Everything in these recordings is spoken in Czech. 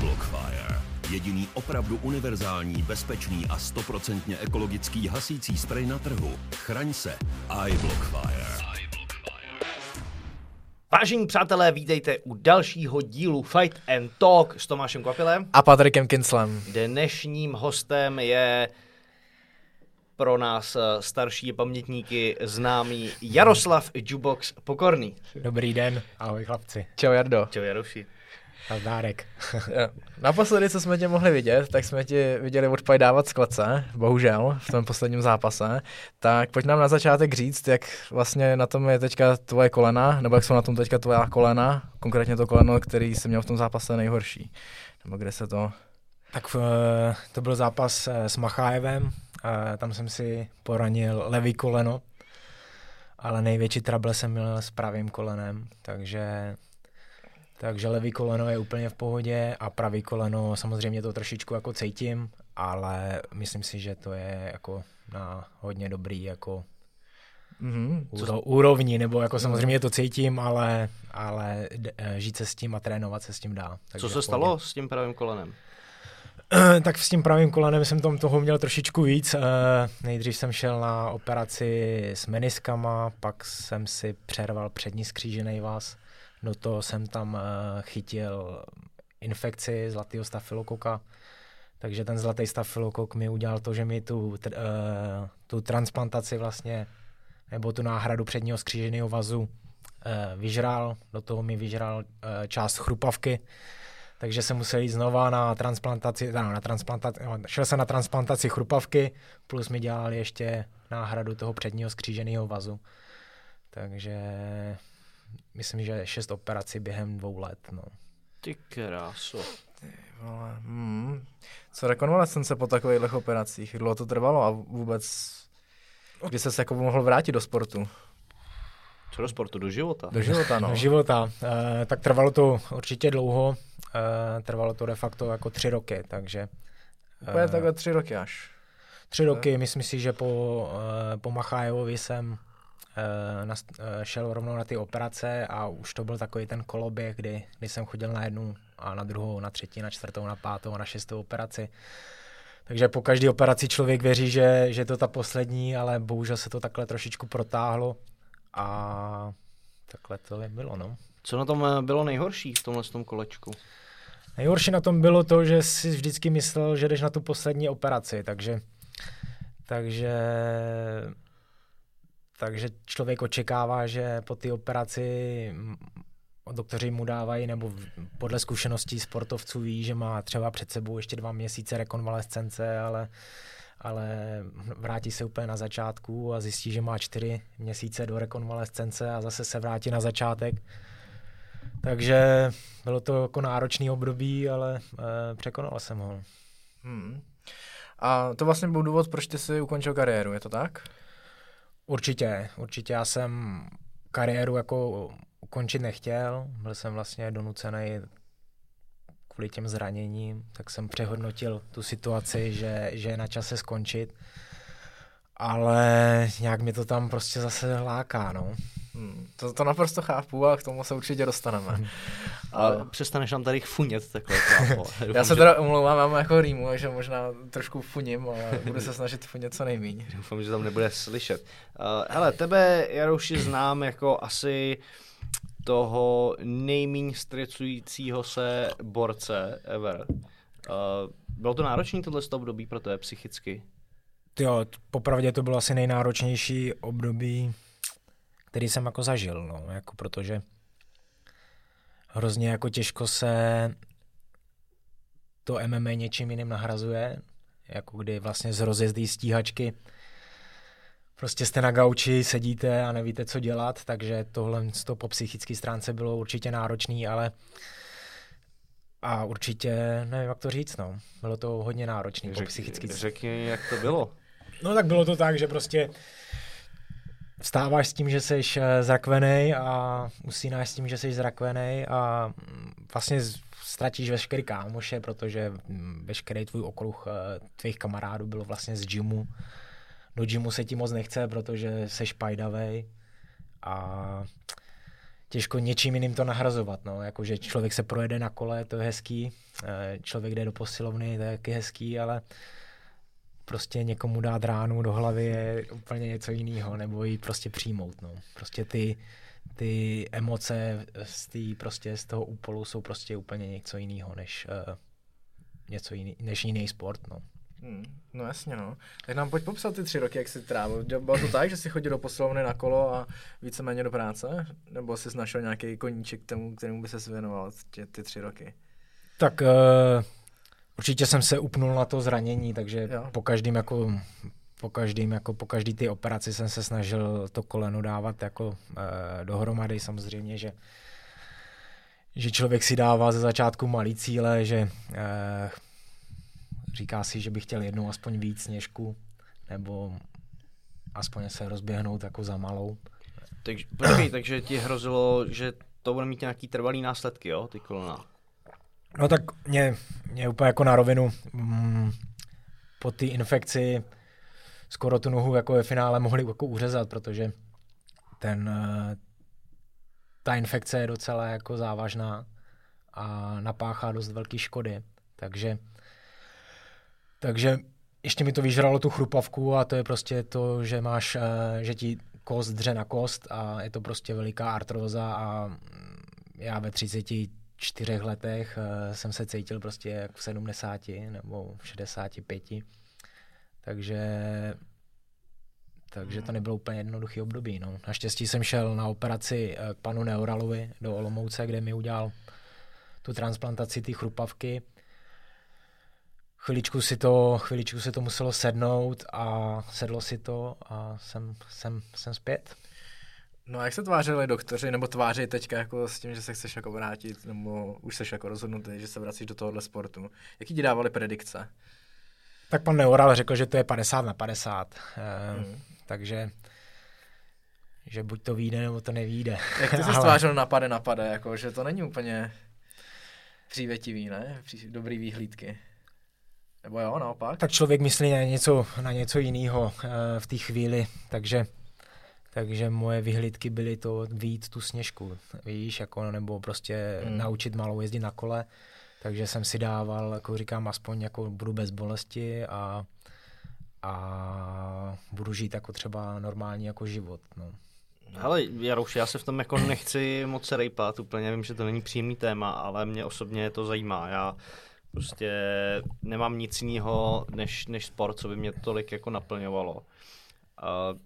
iBlockfire. Jediný opravdu univerzální, bezpečný a stoprocentně ekologický hasící sprej na trhu. Chraň se. iBlockfire. Vážení přátelé, vítejte u dalšího dílu Fight and Talk s Tomášem Kvapilem. A Patrikem Kinslem. Dnešním hostem je pro nás eh, starší pamětníky známý Jaroslav Jubox Pokorný. Dobrý den, ahoj chlapci. Čau Jardo. Čau Jaroši. Nazdárek. Naposledy, co jsme tě mohli vidět, tak jsme tě viděli odpaj dávat z klece, bohužel, v tom posledním zápase. Tak pojď nám na začátek říct, jak vlastně na tom je teďka tvoje kolena, nebo jak jsou na tom teďka tvoje kolena, konkrétně to koleno, který jsi měl v tom zápase nejhorší. Nebo kde se to... Tak eh, to byl zápas eh, s Machájevem, tam jsem si poranil levý koleno, ale největší trable jsem měl s pravým kolenem, takže takže levý koleno je úplně v pohodě a pravý koleno samozřejmě to trošičku jako cítím, ale myslím si, že to je jako na hodně dobrý jako mm-hmm. úro, úrovni, nebo jako samozřejmě to cítím, ale, ale eh, žít se s tím a trénovat se s tím dá. Takže Co se stalo s tím pravým kolenem? tak s tím pravým kolenem jsem tom toho měl trošičku víc. Eh, nejdřív jsem šel na operaci s meniskama, pak jsem si přerval přední skřížený vás do toho jsem tam uh, chytil infekci zlatého stafilokoka, takže ten zlatý stafilokok mi udělal to, že mi tu, uh, tu transplantaci vlastně, nebo tu náhradu předního skříženého vazu uh, vyžral, do toho mi vyžral část chrupavky, takže jsem musel jít znova na transplantaci, no, na transplantaci, no, šel jsem na transplantaci chrupavky, plus mi dělali ještě náhradu toho předního skříženého vazu. Takže myslím, že šest operací během dvou let. No. Ty kráso. Ty vole. Hmm. Co rekonvalescence po takových operacích? Dlouho to trvalo a vůbec, kdy se jako mohl vrátit do sportu? Co do sportu? Do života? Do života, no. Do života. E, tak trvalo to určitě dlouho. E, trvalo to de facto jako tři roky, takže... Úplně e, takhle tři roky až. Tři roky, myslím si, že po, e, po Machájevovi jsem šel rovnou na ty operace a už to byl takový ten koloběh, kdy, kdy jsem chodil na jednu a na druhou, na třetí, na čtvrtou, na pátou na šestou operaci. Takže po každé operaci člověk věří, že, že je to ta poslední, ale bohužel se to takhle trošičku protáhlo a takhle to bylo. No. Co na tom eh, bylo nejhorší v tomhle tom kolečku? Nejhorší na tom bylo to, že si vždycky myslel, že jdeš na tu poslední operaci, takže, takže takže člověk očekává, že po té operaci doktoři mu dávají, nebo podle zkušeností sportovců ví, že má třeba před sebou ještě dva měsíce rekonvalescence, ale, ale vrátí se úplně na začátku a zjistí, že má čtyři měsíce do rekonvalescence a zase se vrátí na začátek. Takže bylo to jako náročný období, ale e, překonal jsem ho. Hmm. A to vlastně byl důvod, proč jsi ukončil kariéru, je to tak? Určitě, určitě. Já jsem kariéru jako ukončit nechtěl, byl jsem vlastně donucený kvůli těm zraněním, tak jsem přehodnotil tu situaci, že, že je na čase skončit. Ale nějak mi to tam prostě zase láká, no. Hmm, to, to naprosto chápu a k tomu se určitě dostaneme. Hmm. A přestaneš nám tady funět takhle. Já se teda omlouvám, mám jako rýmu, že možná trošku funím, ale budu se snažit funět co nejméně. Doufám, že tam nebude slyšet. Uh, hele, tebe, Jarouši, znám jako asi toho nejméně stresujícího se borce ever. Uh, bylo to náročné tohle období pro tebe psychicky? Jo, popravdě to bylo asi nejnáročnější období který jsem jako zažil, no, jako protože hrozně jako těžko se to MMA něčím jiným nahrazuje, jako kdy vlastně z rozjezdí stíhačky prostě jste na gauči, sedíte a nevíte, co dělat, takže tohle to po psychické stránce bylo určitě náročný, ale a určitě, nevím, jak to říct, no. Bylo to hodně náročné po psychické stránce. Řekni, jak to bylo. No tak bylo to tak, že prostě vstáváš s tím, že jsi eh, zrakvený a usínáš s tím, že jsi zrakvený a mm, vlastně ztratíš veškerý kámoše, protože mm, veškerý tvůj okruh eh, tvých kamarádů bylo vlastně z gymu. Do gymu se ti moc nechce, protože jsi špajdavej a těžko něčím jiným to nahrazovat, no, jakože člověk se projede na kole, to je hezký, Eh, člověk jde do posilovny, to je taky hezký, ale prostě někomu dát ránu do hlavy je úplně něco jiného, nebo ji prostě přijmout. No. Prostě ty, ty emoce z, tý, prostě z toho úpolu jsou prostě úplně něco jiného, než, uh, něco jiný, než jiný sport. No. Hmm, no jasně, no. Tak nám pojď popsat ty tři roky, jak jsi trávil. Bylo to tak, že jsi chodil do posilovny na kolo a víceméně do práce? Nebo jsi našel nějaký koníček, tomu, kterému by se věnoval tě, ty tři roky? Tak uh, určitě jsem se upnul na to zranění, takže jo. po každým jako po každým, jako po každý ty operaci jsem se snažil to koleno dávat jako uh, dohromady. Samozřejmě, že že člověk si dává ze začátku malý cíle, že uh, říká si, že by chtěl jednou aspoň víc sněžku, nebo aspoň se rozběhnout jako za malou. Takže, počkej, takže ti hrozilo, že to bude mít nějaký trvalý následky, jo, ty kolona? No tak mě, mě úplně jako na rovinu mm, po té infekci skoro tu nohu jako ve finále mohli jako uřezat, protože ten, eh, ta infekce je docela jako závažná a napáchá dost velké škody. Takže, takže ještě mi to vyžralo tu chrupavku a to je prostě to, že máš, eh, že ti kost dře na kost a je to prostě veliká artróza a já ve 30 čtyřech letech uh, jsem se cítil prostě jak v 70 nebo v 65. Takže takže to nebylo úplně jednoduchý období. No. Naštěstí jsem šel na operaci eh, k panu Neuralovi do Olomouce, kde mi udělal tu transplantaci té chrupavky. Chviličku si to, chviličku si to muselo sednout a sedlo si to a jsem, jsem, jsem zpět. No a jak se tvářili doktoři, nebo tváří teďka jako s tím, že se chceš jako vrátit, nebo už jsi jako rozhodnutý, že se vracíš do tohohle sportu? Jaký ti dávali predikce? Tak pan Neoral řekl, že to je 50 na 50. Hmm. Uh, takže že buď to vyjde, nebo to nevíde. Jak ty se Ale... stvářil napade, napade, jako, že to není úplně přívětivý, ne? Dobrý výhlídky. Nebo jo, naopak? Tak člověk myslí na něco, na něco jiného uh, v té chvíli, takže takže moje vyhlídky byly to vít tu sněžku, víš, jako, nebo prostě hmm. naučit malou jezdit na kole. Takže jsem si dával, jako říkám, aspoň jako budu bez bolesti a, a budu žít jako třeba normální jako život. No. Hele, Jarouš, já se v tom jako nechci moc rejpat, úplně vím, že to není příjemný téma, ale mě osobně to zajímá. Já prostě nemám nic jiného než, než sport, co by mě tolik jako naplňovalo. Uh,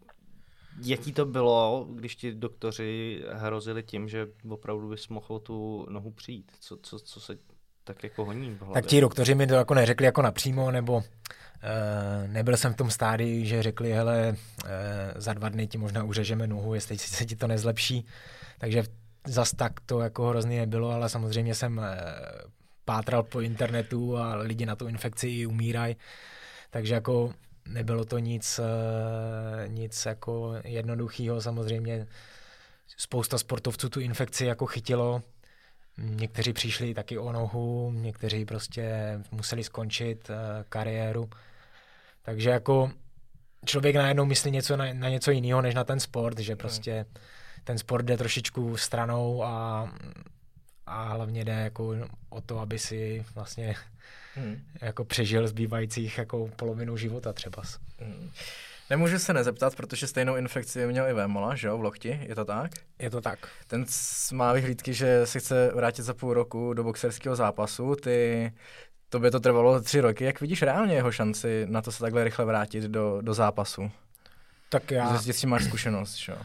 Jaký to bylo, když ti doktoři hrozili tím, že opravdu bys mohl tu nohu přijít? Co, co, co se tak jako honí v hlavě? Tak ti doktoři mi to jako neřekli jako napřímo, nebo Uh, nebyl jsem v tom stádii, že řekli, hele, uh, za dva dny ti možná uřežeme nohu, jestli se ti to nezlepší. Takže zas tak to jako hrozný nebylo, ale samozřejmě jsem uh, pátral po internetu a lidi na tu infekci umírají. Takže jako nebylo to nic, eh, nic jako jednoduchého. Samozřejmě spousta sportovců tu infekci jako chytilo. Někteří přišli taky o nohu, někteří prostě museli skončit eh, kariéru. Takže jako člověk najednou myslí něco na, na něco jiného, než na ten sport, že prostě ten sport jde trošičku stranou a, a hlavně jde jako o to, aby si vlastně hmm. jako přežil zbývajících jako polovinu života třeba. Hmm. Nemůžu se nezeptat, protože stejnou infekci měl i Vémola, že jo, v lokti, je to tak? Je to tak. Ten má vyhlídky, že se chce vrátit za půl roku do boxerského zápasu, ty, to by to trvalo tři roky, jak vidíš reálně jeho šanci na to se takhle rychle vrátit do, do zápasu? Tak já... Zjistit si máš zkušenost, že jo?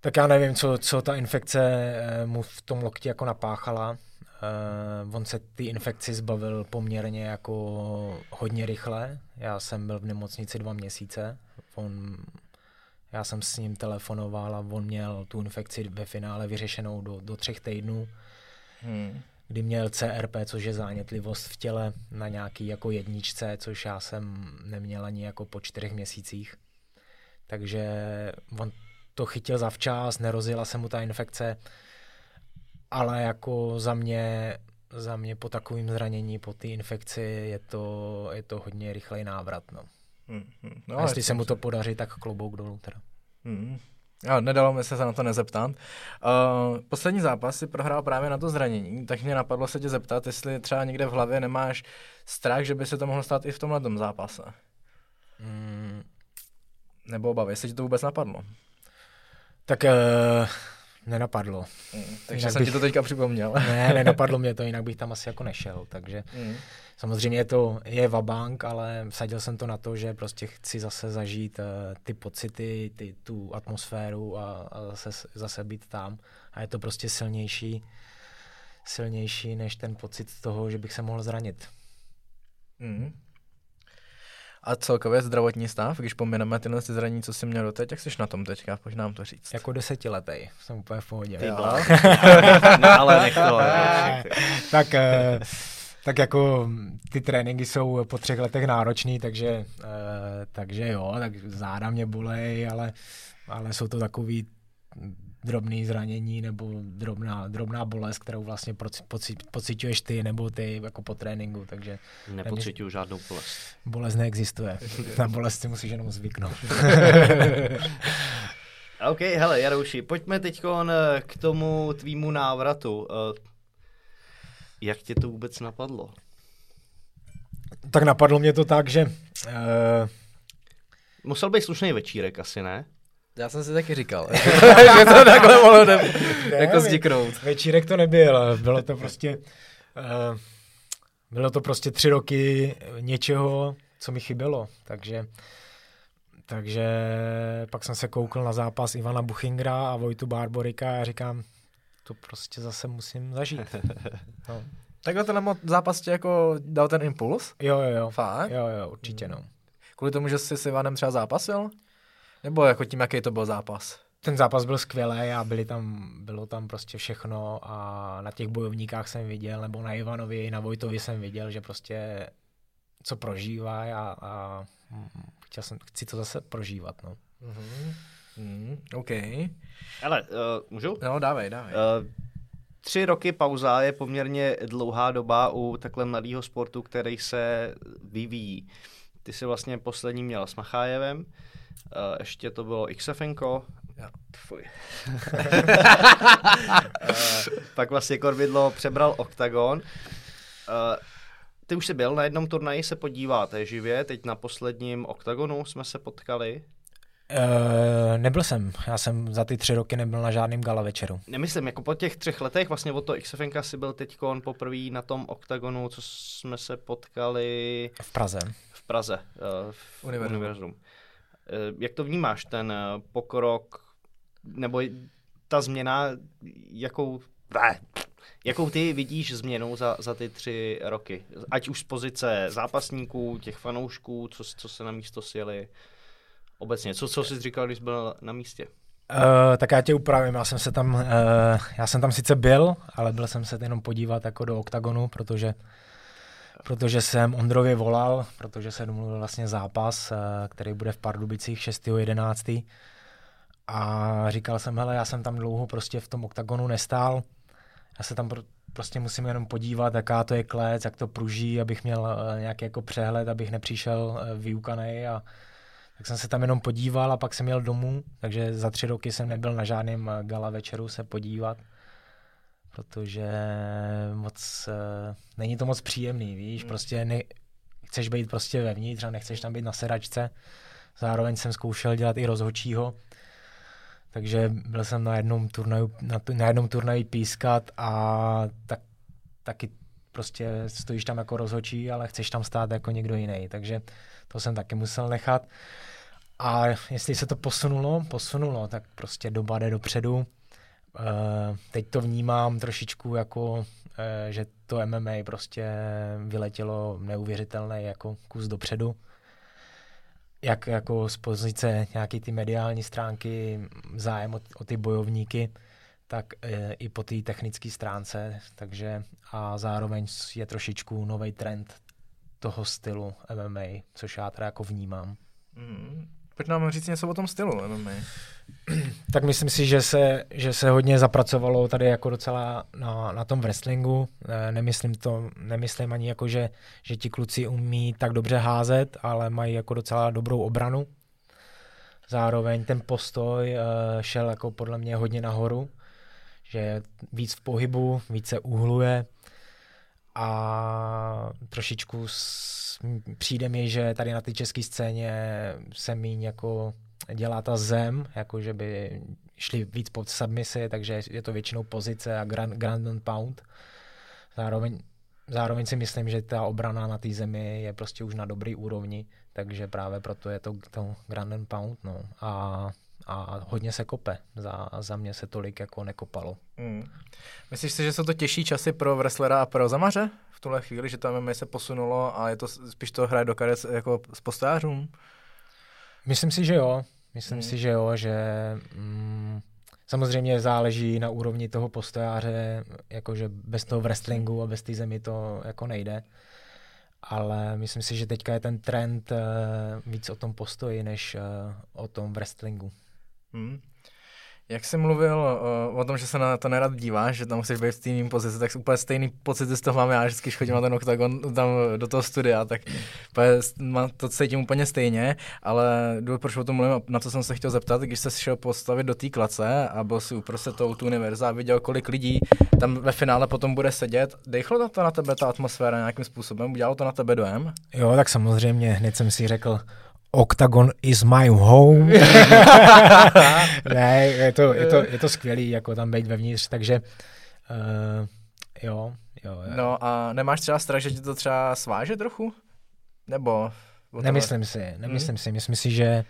Tak já nevím, co, co ta infekce eh, mu v tom lokti jako napáchala. Uh, on se ty infekci zbavil poměrně jako hodně rychle. Já jsem byl v nemocnici dva měsíce. On, já jsem s ním telefonoval a on měl tu infekci ve finále vyřešenou do, do třech týdnů. Hmm. Kdy měl CRP, což je zánětlivost v těle na nějaký jako jedničce, což já jsem neměl ani jako po čtyřech měsících. Takže on to chytil zavčas, nerozjela se mu ta infekce ale jako za mě, za mě po takovém zranění, po té infekci je to, je to hodně rychlej návrat. No. Hmm, hmm. No, a jestli se mu to podaří, tak klobouk dolů teda. Hmm. A nedalo mi se na to nezeptat. Uh, poslední zápas si prohrál právě na to zranění, tak mě napadlo se tě zeptat, jestli třeba někde v hlavě nemáš strach, že by se to mohlo stát i v tomhle zápase. Mm. Nebo obavy, jestli ti to vůbec napadlo. Tak uh, nenapadlo. Mm, takže jinak jsem bych... ti to teďka připomněl. ne, nenapadlo mě to, jinak bych tam asi jako nešel, takže mm. samozřejmě to je vabank, ale vsadil jsem to na to, že prostě chci zase zažít uh, ty pocity, ty, tu atmosféru a, a zase, zase být tam a je to prostě silnější silnější než ten pocit toho, že bych se mohl zranit. Mm. A celkově zdravotní stav, když pomineme tyhle zranění, co jsi měl doteď, jak jsi na tom teďka, pojď nám to říct. Jako desetiletý, jsem úplně v pohodě. Ty no, ale nech to. tak, eh, tak jako ty tréninky jsou po třech letech náročný, takže, eh, takže jo, tak záda mě bolej, ale, ale jsou to takový drobný zranění nebo drobná, drobná bolest, kterou vlastně poci, pocituješ ty nebo ty jako po tréninku, takže... Nepocituju žádnou bolest. Bolest neexistuje. Na bolest si musíš jenom zvyknout. OK, hele, Jarouši, pojďme teď k tomu tvýmu návratu. Eh, jak tě to vůbec napadlo? Tak napadlo mě to tak, že... Uh... Musel být slušný večírek asi, ne? Já jsem si taky říkal, že to takhle mohlo ne, jako zdiknout. Večírek to nebyl, bylo to prostě, uh, bylo to prostě tři roky něčeho, co mi chybělo, takže takže pak jsem se koukl na zápas Ivana Buchingra a Vojtu Barborika a říkám, to prostě zase musím zažít. No. Takhle ten zápas tě jako dal ten impuls? Jo, jo, jo. Fakt? Jo, jo, určitě, no. Kvůli tomu, že jsi s Ivanem třeba zápasil? Nebo jako tím, jaký to byl zápas? Ten zápas byl skvělý a byli tam, bylo tam prostě všechno a na těch bojovníkách jsem viděl, nebo na Ivanovi, na Vojtovi jsem viděl, že prostě co prožívá a, a chtěl jsem, chci to zase prožívat, no. Mm-hmm. Mm, OK. Ale, uh, můžu? No, dávej, dávej. Uh, tři roky pauza je poměrně dlouhá doba u takhle mladého sportu, který se vyvíjí. Ty jsi vlastně poslední měl s Machájevem, Uh, ještě to bylo XFNko. Ja. Fuj. uh, pak vlastně Korvidlo přebral Octagon. Uh, ty už jsi byl na jednom turnaji se podíváte živě, teď na posledním Octagonu jsme se potkali. Uh, nebyl jsem, já jsem za ty tři roky nebyl na žádným gala večeru. Nemyslím, jako po těch třech letech, vlastně od toho XFNK si byl teď poprvé na tom Octagonu, co jsme se potkali... V Praze. V Praze, uh, v Univerzum. Univerzum. Eh, jak to vnímáš, ten eh, pokrok, nebo ta změna, jakou, jakou ty vidíš změnu za, za ty tři roky? Ať už z pozice zápasníků, těch fanoušků, co, co se na místo sjeli, obecně. Co, co jsi říkal, když jsi byl na místě? Uh, tak já tě upravím, já jsem se tam, uh, já jsem tam sice byl, ale byl jsem se jenom podívat jako do oktagonu, protože protože jsem Ondrovi volal, protože se domluvil vlastně zápas, eh, který bude v Pardubicích 6.11. A říkal jsem, hele, já jsem tam dlouho prostě v tom oktagonu nestál, já se tam pro, prostě musím jenom podívat, jaká to je klec, jak to pruží, abych měl uh, nějaký jako přehled, abych nepřišel uh, vyukanej. A tak jsem se tam jenom podíval a pak jsem jel domů, takže za tři roky jsem nebyl na žádném gala večeru se podívat protože moc, uh, není to moc příjemný, víš, hmm. prostě ne, chceš být prostě vevnitř a nechceš tam být na sedačce. Zároveň jsem zkoušel dělat i rozhočího, takže byl jsem na jednom turnaju, na, na jednom turnaji pískat a tak, taky prostě stojíš tam jako rozhočí, ale chceš tam stát jako někdo jiný, takže to jsem taky musel nechat. A jestli se to posunulo, posunulo, tak prostě doba jde dopředu teď to vnímám trošičku jako, uh, že to MMA prostě vyletělo neuvěřitelné jako kus dopředu. Jak jako z pozice nějaké ty mediální stránky, zájem o, o ty bojovníky, tak uh, i po té technické stránce. Takže a zároveň je trošičku nový trend toho stylu MMA, což já teda jako vnímám. Mm. Pojď nám říct něco o tom stylu MMA. tak myslím si, že se, že se hodně zapracovalo tady jako docela na, na tom wrestlingu. E, nemyslím to, nemyslím ani jako, že, že ti kluci umí tak dobře házet, ale mají jako docela dobrou obranu. Zároveň ten postoj uh, šel jako podle mě hodně nahoru, že víc v pohybu, více uhluje a trošičku s, přijde mi, že tady na té české scéně se míň jako dělá ta zem, jako že by šli víc pod submisy, takže je to většinou pozice a grand, grand and pound. Zároveň, zároveň si myslím, že ta obrana na té zemi je prostě už na dobrý úrovni, takže právě proto je to, to grand and pound. No. A, a hodně se kope. Za, za mě se tolik jako nekopalo. Hmm. Myslíš si, že jsou to těžší časy pro wrestlera a pro zamaře v tuhle chvíli, že to MMA se posunulo a je to spíš to hraje do karet jako s postojářům? Myslím si, že jo. Myslím hmm. si, že jo, že mm, samozřejmě záleží na úrovni toho postojáře, jakože bez toho wrestlingu a bez té zemi to jako nejde. Ale myslím si, že teďka je ten trend uh, víc o tom postoji, než uh, o tom wrestlingu. Hmm. Jak jsi mluvil uh, o tom, že se na to nerad díváš, že tam musíš být v stejným pozici, tak úplně stejný pocity z toho mám já, vždycky chodím na ten oktagon tam do toho studia, tak to cítím úplně stejně, ale důvod, proč o tom mluvím, na co jsem se chtěl zeptat, když jsi šel postavit do té klace a byl si uprostřed toho univerza a viděl, kolik lidí tam ve finále potom bude sedět, dejchlo to na tebe ta atmosféra nějakým způsobem, udělalo to na tebe dojem? Jo, tak samozřejmě, hned jsem si řekl, Octagon is my home. ne, je to, je, to, je to skvělý, jako tam být vevnitř, takže uh, jo, jo, jo. No a nemáš třeba strach, že ti to třeba sváže trochu? Nebo? Nemyslím si, nemyslím hmm? si. Myslím si, že,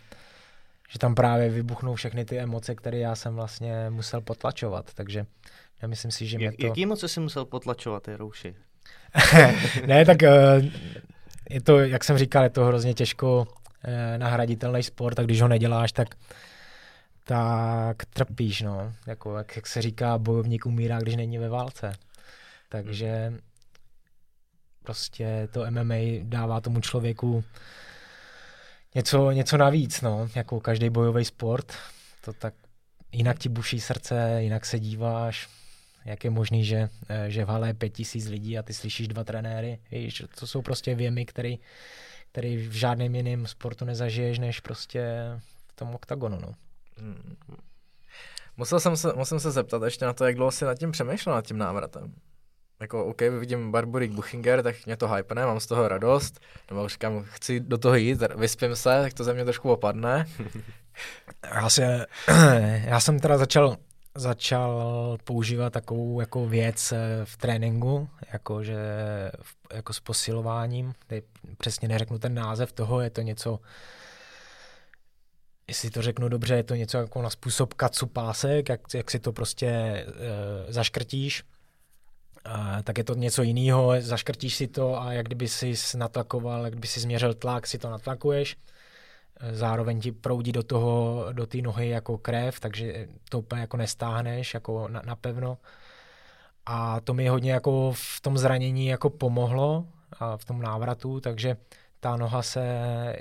že tam právě vybuchnou všechny ty emoce, které já jsem vlastně musel potlačovat, takže nemyslím si, že mě to... Jaký emoce jsi musel potlačovat, Rouši? ne, tak uh, je to, jak jsem říkal, je to hrozně těžko Eh, nahraditelný sport a když ho neděláš, tak tak trpíš, no. Jako, jak, jak se říká, bojovník umírá, když není ve válce. Takže prostě to MMA dává tomu člověku něco, něco navíc, no. Jako každý bojový sport. To tak jinak ti buší srdce, jinak se díváš, jak je možný, že, eh, že v hale je pět tisíc lidí a ty slyšíš dva trenéry. Víš, to jsou prostě věmy, které který v žádném jiném sportu nezažiješ, než prostě v tom oktagonu. No. Hmm. Musel jsem se, musím se zeptat ještě na to, jak dlouho jsi nad tím přemýšlel, nad tím návratem. Jako, OK, vidím Barburik Buchinger, tak mě to hypne, mám z toho radost, nebo říkám, chci do toho jít, vyspím se, tak to ze mě trošku opadne. já, se, já jsem teda začal začal používat takovou jako věc eh, v tréninku, jako, že, jako s posilováním. Teď přesně neřeknu ten název toho, je to něco, jestli to řeknu dobře, je to něco jako na způsob kacu pásek, jak, jak si to prostě e, zaškrtíš. Uh, tak je to něco jiného, zaškrtíš si to a jak kdyby si natlakoval, jak kdyby si změřil tlak, si to natlakuješ zároveň ti proudí do toho, do té nohy jako krev, takže to úplně jako nestáhneš jako na, napevno. A to mi hodně jako v tom zranění jako pomohlo a v tom návratu, takže ta noha se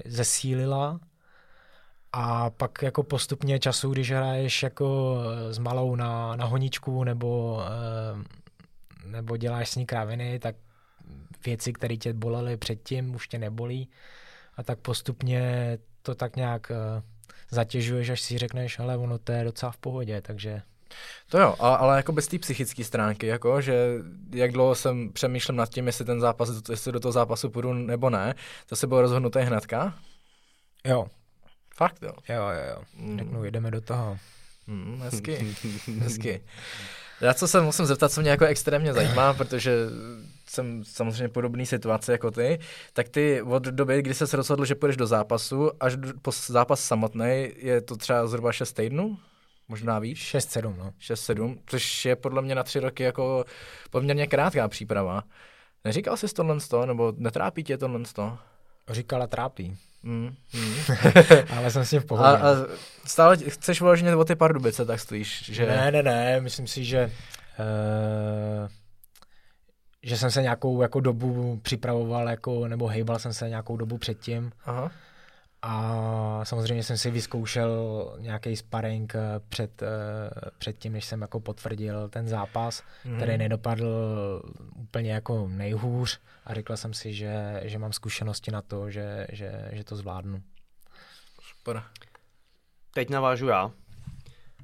zesílila a pak jako postupně času, když hraješ jako s malou na, na honičku nebo, eh, nebo děláš s ní kraviny, tak věci, které tě bolely předtím, už tě nebolí a tak postupně to tak nějak uh, zatěžuješ, až si řekneš, ale ono to je docela v pohodě, takže... To jo, ale jako bez té psychické stránky, jako, že jak dlouho jsem přemýšlel nad tím, jestli ten zápas, jestli do toho zápasu půjdu nebo ne, to se bylo rozhodnuté hnedka? Jo. Fakt jo? Jo, jo, jo. Mm. Řeknu, jdeme do toho. Mm, hezky, hezky. Já co se musím zeptat, co mě jako extrémně zajímá, protože jsem samozřejmě podobný situaci jako ty, tak ty od doby, kdy se rozhodl, že půjdeš do zápasu, až po zápas samotný, je to třeba zhruba 6 týdnů? Možná víc? 6-7, no. 6-7, což je podle mě na tři roky jako poměrně krátká příprava. Neříkal jsi tohle z toho, nebo netrápí tě tohle z toho? Říkala trápí. Mm, mm. Ale jsem si v pohodě. A, a stále chceš vyloženě o ty Pardubice, tak stojíš, že... Ne, ne, ne, myslím si, že uh, že jsem se nějakou jako dobu připravoval, jako, nebo hejbal jsem se nějakou dobu předtím. Aha. A samozřejmě jsem si vyzkoušel nějaký sparring eh, před, eh, před tím, než jsem jako potvrdil ten zápas, mm. který nedopadl úplně jako nejhůř a řekl jsem si, že, že mám zkušenosti na to, že, že, že to zvládnu. Super. teď navážu já.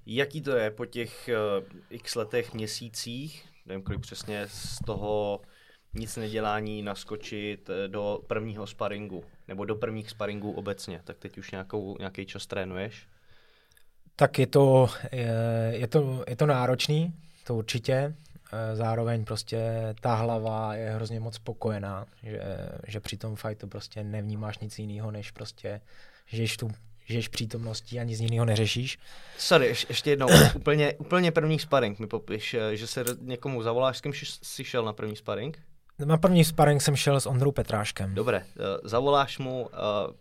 Jaký to je po těch uh, x letech, měsících, nevím kolik přesně, z toho nic nedělání naskočit eh, do prvního sparingu, nebo do prvních sparingů obecně, tak teď už nějakou, nějaký čas trénuješ? Tak je to, je, je to, je to náročný, to určitě. Eh, zároveň prostě ta hlava je hrozně moc spokojená, že, že při tom fightu prostě nevnímáš nic jiného, než prostě žiješ tu žiješ přítomností a nic jiného neřešíš. Sorry, ješ, ještě jednou, úplně, úplně první sparring mi popiš, eh, že se někomu zavoláš, s kým jsi šel na první sparring? Na první sparring jsem šel s Ondrou Petráškem. Dobře, uh, zavoláš mu, uh,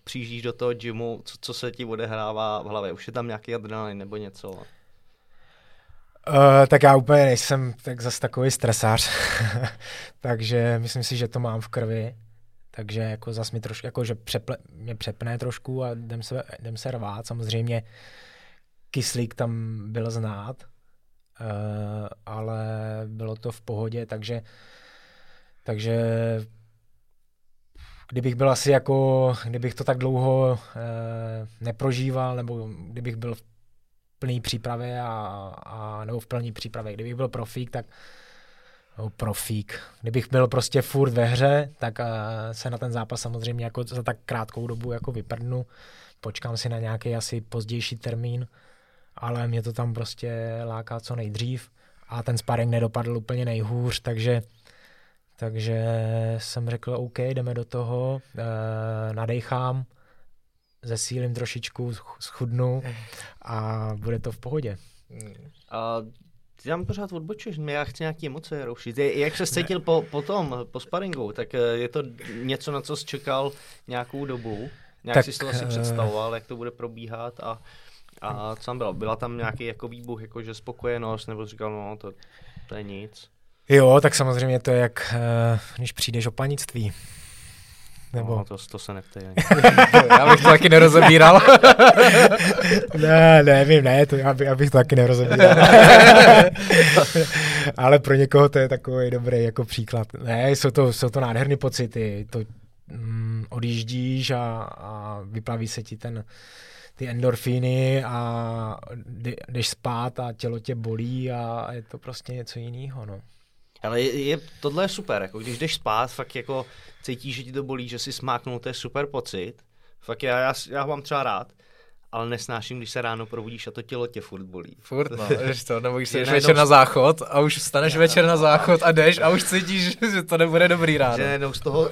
přijíždíš do toho gymu, co, co se ti odehrává v hlavě? Už je tam nějaký adrenalin nebo něco? Uh, tak já úplně nejsem tak zase takový stresář, takže myslím si, že to mám v krvi, takže jako zase mi trošku, jako že přeple, mě přepne trošku a jdem se, jdem se rvát, samozřejmě kyslík tam byl znát, uh, ale bylo to v pohodě, takže takže kdybych byl asi jako, kdybych to tak dlouho e, neprožíval, nebo kdybych byl v plný přípravě a, a, nebo v plný přípravě, kdybych byl profík, tak no, profík. Kdybych byl prostě furt ve hře, tak uh, se na ten zápas samozřejmě jako za tak krátkou dobu jako vyprdnu. Počkám si na nějaký asi pozdější termín, ale mě to tam prostě láká co nejdřív a ten sparring nedopadl úplně nejhůř, takže takže jsem řekl, OK, jdeme do toho, e, nadechám, zesílím trošičku, schudnu a bude to v pohodě. A ty tam pořád odbočuješ, já chci nějaké emoce rušit. Jak se cítil po, po tom, po sparingu, tak eh, je to něco, na co jsi čekal nějakou dobu? Nějak tak, jsi to asi eh, představoval, jak to bude probíhat a, a co tam bylo? Byla tam nějaký jako výbuch, jakože spokojenost, nebo říkal, no to, to je nic? Jo, tak samozřejmě to je jak, uh, když přijdeš o panictví. Nebo... No, to, to se neptej Já bych to taky nerozebíral. ne, nevím, ne, to já, by, já bych to taky nerozebíral. Ale pro někoho to je takový dobrý jako příklad. Ne, jsou to, jsou to nádherné pocity. To mm, odjíždíš a, a vyplaví se ti ten ty endorfíny a jdeš spát a tělo tě bolí a je to prostě něco jiného. No. Ale je, je, tohle je super, jako když jdeš spát, fakt jako cítíš, že ti to bolí, že si smáknul, to je super pocit. Fakt já, já, já ho mám třeba rád, ale nesnáším, když se ráno probudíš a to tělo tě furt bolí. Furt, no, jdeš to, nebo když jsi večer na záchod a už vstaneš večer na záchod a jdeš a už cítíš, že to nebude dobrý ráno. Že z toho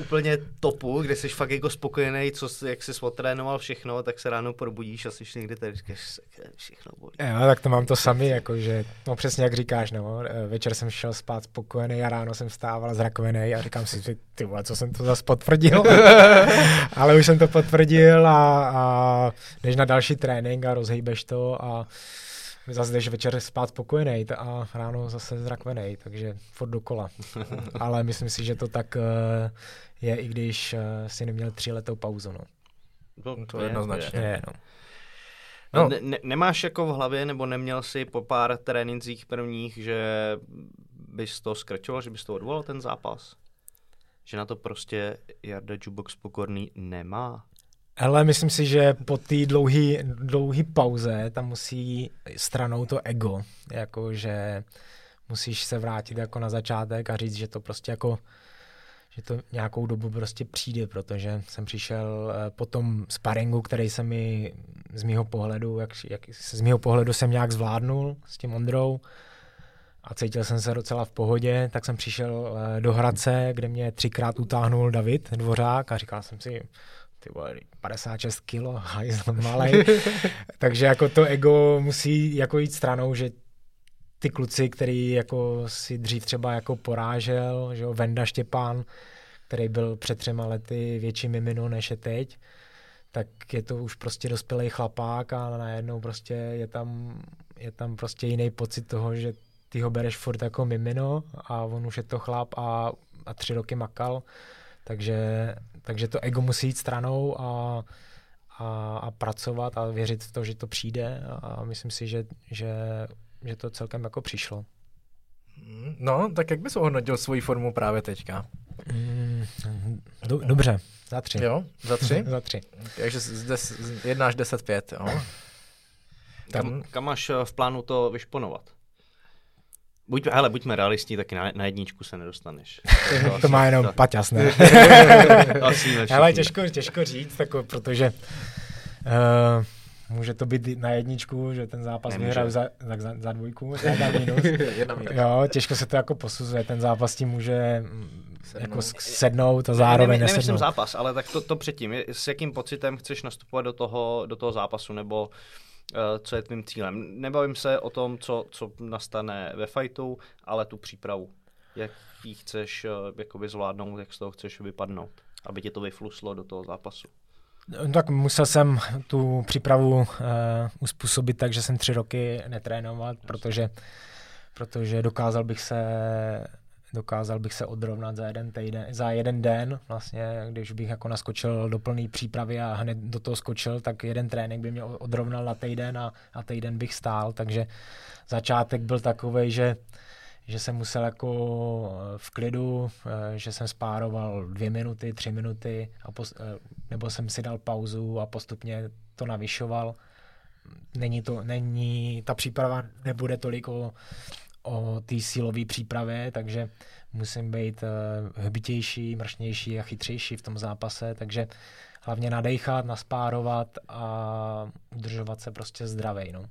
úplně topu, kde jsi fakt jako spokojený, co, jak jsi otrénoval všechno, tak se ráno probudíš a jsi někde tady říkáš, všechno bolí. Jo, tak to mám to sami, jakože, no přesně jak říkáš, no, večer jsem šel spát spokojený a ráno jsem stával zrakovený a říkám si, ty vole, co jsem to zase potvrdil. ale už jsem to potvrdil a, a jdeš na další trénink a rozhýbeš to a zase jdeš večer spát spokojený a ráno zase zrakvený, takže furt dokola. Ale myslím si, že to tak eh, je, i když eh, si neměl tři letou pauzu. No. To, to, to je jednoznačně. Je, no. No. Ne, ne, nemáš jako v hlavě, nebo neměl si po pár trénincích prvních, že bys to skrčoval, že bys to odvolal ten zápas? Že na to prostě Jarda Jubox Pokorný nemá? Ale myslím si, že po té dlouhé pauze tam musí stranou to ego, jako že musíš se vrátit jako na začátek a říct, že to prostě jako že to nějakou dobu prostě přijde, protože jsem přišel eh, po tom sparingu, který se mi z mýho pohledu, jak, jak z mýho pohledu jsem nějak zvládnul s tím Ondrou a cítil jsem se docela v pohodě, tak jsem přišel eh, do Hradce, kde mě třikrát utáhnul David Dvořák a říkal jsem si, ty vole, 56 kilo, hajzl malej. Takže jako to ego musí jako jít stranou, že ty kluci, který jako si dřív třeba jako porážel, že jo, Venda Štěpán, který byl před třema lety větší mimino než je teď, tak je to už prostě dospělý chlapák a najednou prostě je tam, je tam prostě jiný pocit toho, že ty ho bereš furt jako mimino a on už je to chlap a, a tři roky makal, takže takže to ego musí jít stranou a, a, a pracovat a věřit v to, že to přijde a myslím si, že, že, že to celkem jako přišlo. No, tak jak bys ohodnotil svoji formu právě teďka? Mm, do, dobře, za tři. Jo, za tři? za tři. Takže z, z, z 1 až 10, 5, jo? Kam, kam máš eh, v plánu to vyšponovat? Buď, hele, buďme realisti, taky na, na jedničku se nedostaneš. To, to, to má jenom Paťas, ne? hele, těžko, těžko říct, tako, protože uh, může to být na jedničku, že ten zápas vyhrál za, za, za, za dvojku, za minus. Jedna minus. Jo, těžko se to jako posuzuje, ten zápas tím může mm, sednout, jako sednout a zároveň ne, ne, nesednout. zápas, ale tak to, to předtím, s jakým pocitem chceš nastupovat do toho, do toho zápasu, nebo uh, co je tvým cílem. Nebavím se o tom, co, co nastane ve fightu, ale tu přípravu. Jak ji chceš uh, jakoby zvládnout, jak z toho chceš vypadnout, aby tě to vyfluslo do toho zápasu. No, tak musel jsem tu přípravu uh, uspůsobit tak, že jsem tři roky netrénoval, protože, protože dokázal bych se dokázal bych se odrovnat za jeden, týden, za jeden den, vlastně, když bych jako naskočil do plné přípravy a hned do toho skočil, tak jeden trénink by mě odrovnal na týden a, a týden bych stál, takže začátek byl takový, že že jsem musel jako eh, v klidu, eh, že jsem spároval dvě minuty, tři minuty, a post, eh, nebo jsem si dal pauzu a postupně to navyšoval. Není to, není, ta příprava nebude tolik o, o té sílové přípravě, takže musím být uh, hbitější, mršnější a chytřejší v tom zápase, takže hlavně nadechat, naspárovat a udržovat se prostě zdravej. No.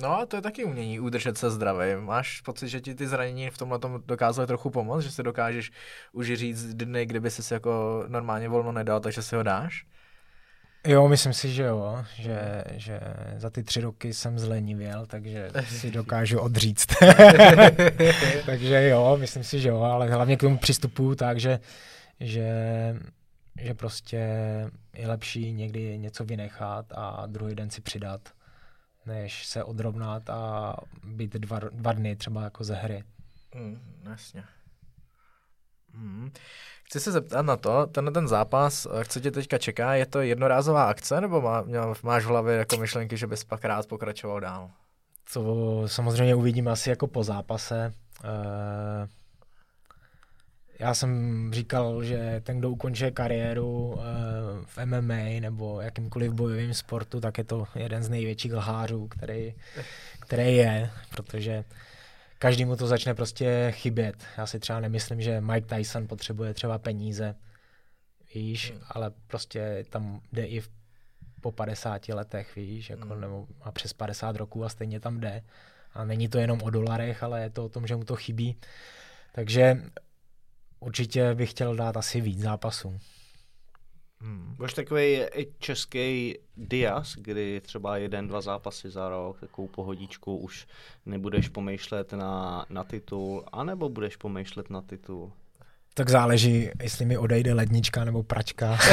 No a to je taky umění, udržet se zdravý. Máš pocit, že ti ty zranění v tomhle tom dokázaly trochu pomoct, že si dokážeš už říct dny, kdyby si jako normálně volno nedal, takže si ho dáš? Jo, myslím si, že jo, že, že za ty tři roky jsem zlenivěl, takže si dokážu odříct. takže jo, myslím si, že jo, ale hlavně k tomu přistupuju tak, že, že, že prostě je lepší někdy něco vynechat a druhý den si přidat než se odrovnat a být dva, dva dny třeba jako ze hry. Mm, jasně. Mm. Chci se zeptat na to, tenhle ten zápas, eh, co tě teďka čeká, je to jednorázová akce, nebo má, máš v hlavě jako myšlenky, že bys pak rád pokračoval dál? To samozřejmě uvidíme asi jako po zápase. Uh, já jsem říkal, že ten, kdo ukončí kariéru uh, v MMA nebo jakýmkoliv bojovým sportu, tak je to jeden z největších lhářů, který, který je, protože každý mu to začne prostě chybět. Já si třeba nemyslím, že Mike Tyson potřebuje třeba peníze, víš, hmm. ale prostě tam jde i v, po 50 letech, víš, jako, hmm. nebo a přes 50 roků a stejně tam jde. A není to jenom o dolarech, ale je to o tom, že mu to chybí. Takže určitě bych chtěl dát asi víc zápasů. Hmm. Budeš takový český Diaz, kdy třeba jeden, dva zápasy za rok, takovou pohodičku, už nebudeš pomýšlet na, na titul, anebo budeš pomýšlet na titul? Tak záleží, jestli mi odejde lednička nebo pračka.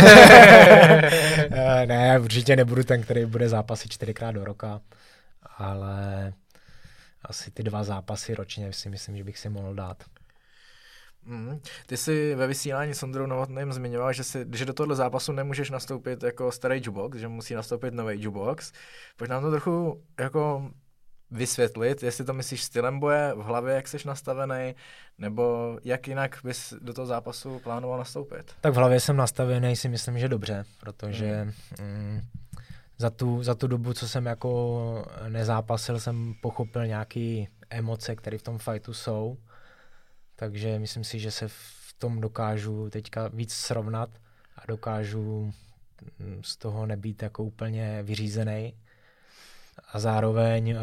Eh, ne, určitě nebudu ten, který bude zápasy čtyřikrát do roka, ale asi ty dva zápasy ročně si myslím, že bych si mohl dát. Mm. Ty jsi ve vysílání s Ondrou Novotným zmiňoval, že, si, že do tohle zápasu nemůžeš nastoupit jako starý jukebox, že musí nastoupit nový jukebox. Pojď nám to trochu jako vysvětlit, jestli to myslíš stylem boje, v hlavě, jak jsi nastavený, nebo jak jinak bys do toho zápasu plánoval nastoupit? Tak v hlavě jsem nastavený, si myslím, že dobře, protože mm. Mm, za, tu, za tu dobu, co jsem jako nezápasil, jsem pochopil nějaké emoce, které v tom fightu jsou takže myslím si, že se v tom dokážu teďka víc srovnat a dokážu mm, z toho nebýt jako úplně vyřízený. A zároveň uh,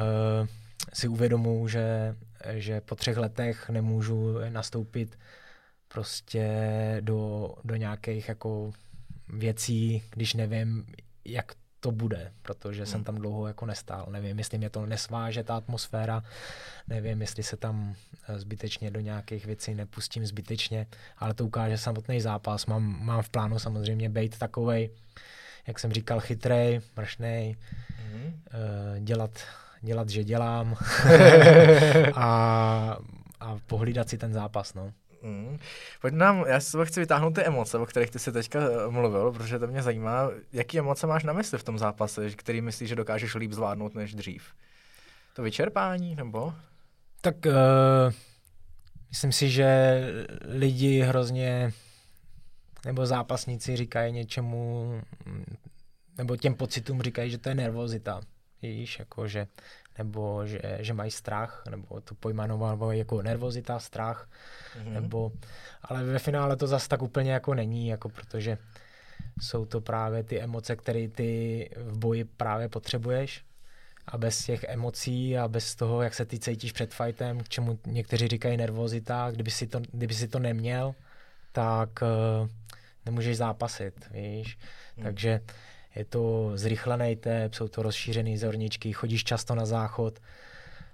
si uvědomuji, že, že po třech letech nemůžu nastoupit prostě do, do nějakých jako věcí, když nevím, jak to bude, protože hmm. jsem tam dlouho jako nestál. Nevím, jestli mě to nesváže ta atmosféra, nevím, jestli se tam eh, zbytečně do nějakých věcí nepustím zbytečně, ale to ukáže samotný zápas. Mám, mám v plánu samozřejmě být takovej, jak jsem říkal, chytrej, mršnej, hmm. dělat, dělat, že dělám a, a pohlídat si ten zápas. No. Mm. Pojď nám, já si chci vytáhnout ty emoce, o kterých ty si teďka eh, mluvil, protože to mě zajímá. Jaký emoce máš na mysli v tom zápase, který myslíš, že dokážeš líp zvládnout než dřív? To vyčerpání, nebo? Tak uh, myslím si, že lidi hrozně, nebo zápasníci říkají něčemu, nebo těm pocitům říkají, že to je nervozita. víš, jako že, nebo že, že mají strach, nebo to pojmenovávají jako nervozita, strach, mm-hmm. nebo, ale ve finále to zase tak úplně jako není, jako protože jsou to právě ty emoce, které ty v boji právě potřebuješ a bez těch emocí a bez toho, jak se ty cítíš před fightem, k čemu někteří říkají nervozita, kdyby si to, kdyby si to neměl, tak uh, nemůžeš zápasit, víš. Hmm. Takže je to zrychlený tep, jsou to rozšířené zorničky, chodíš často na záchod,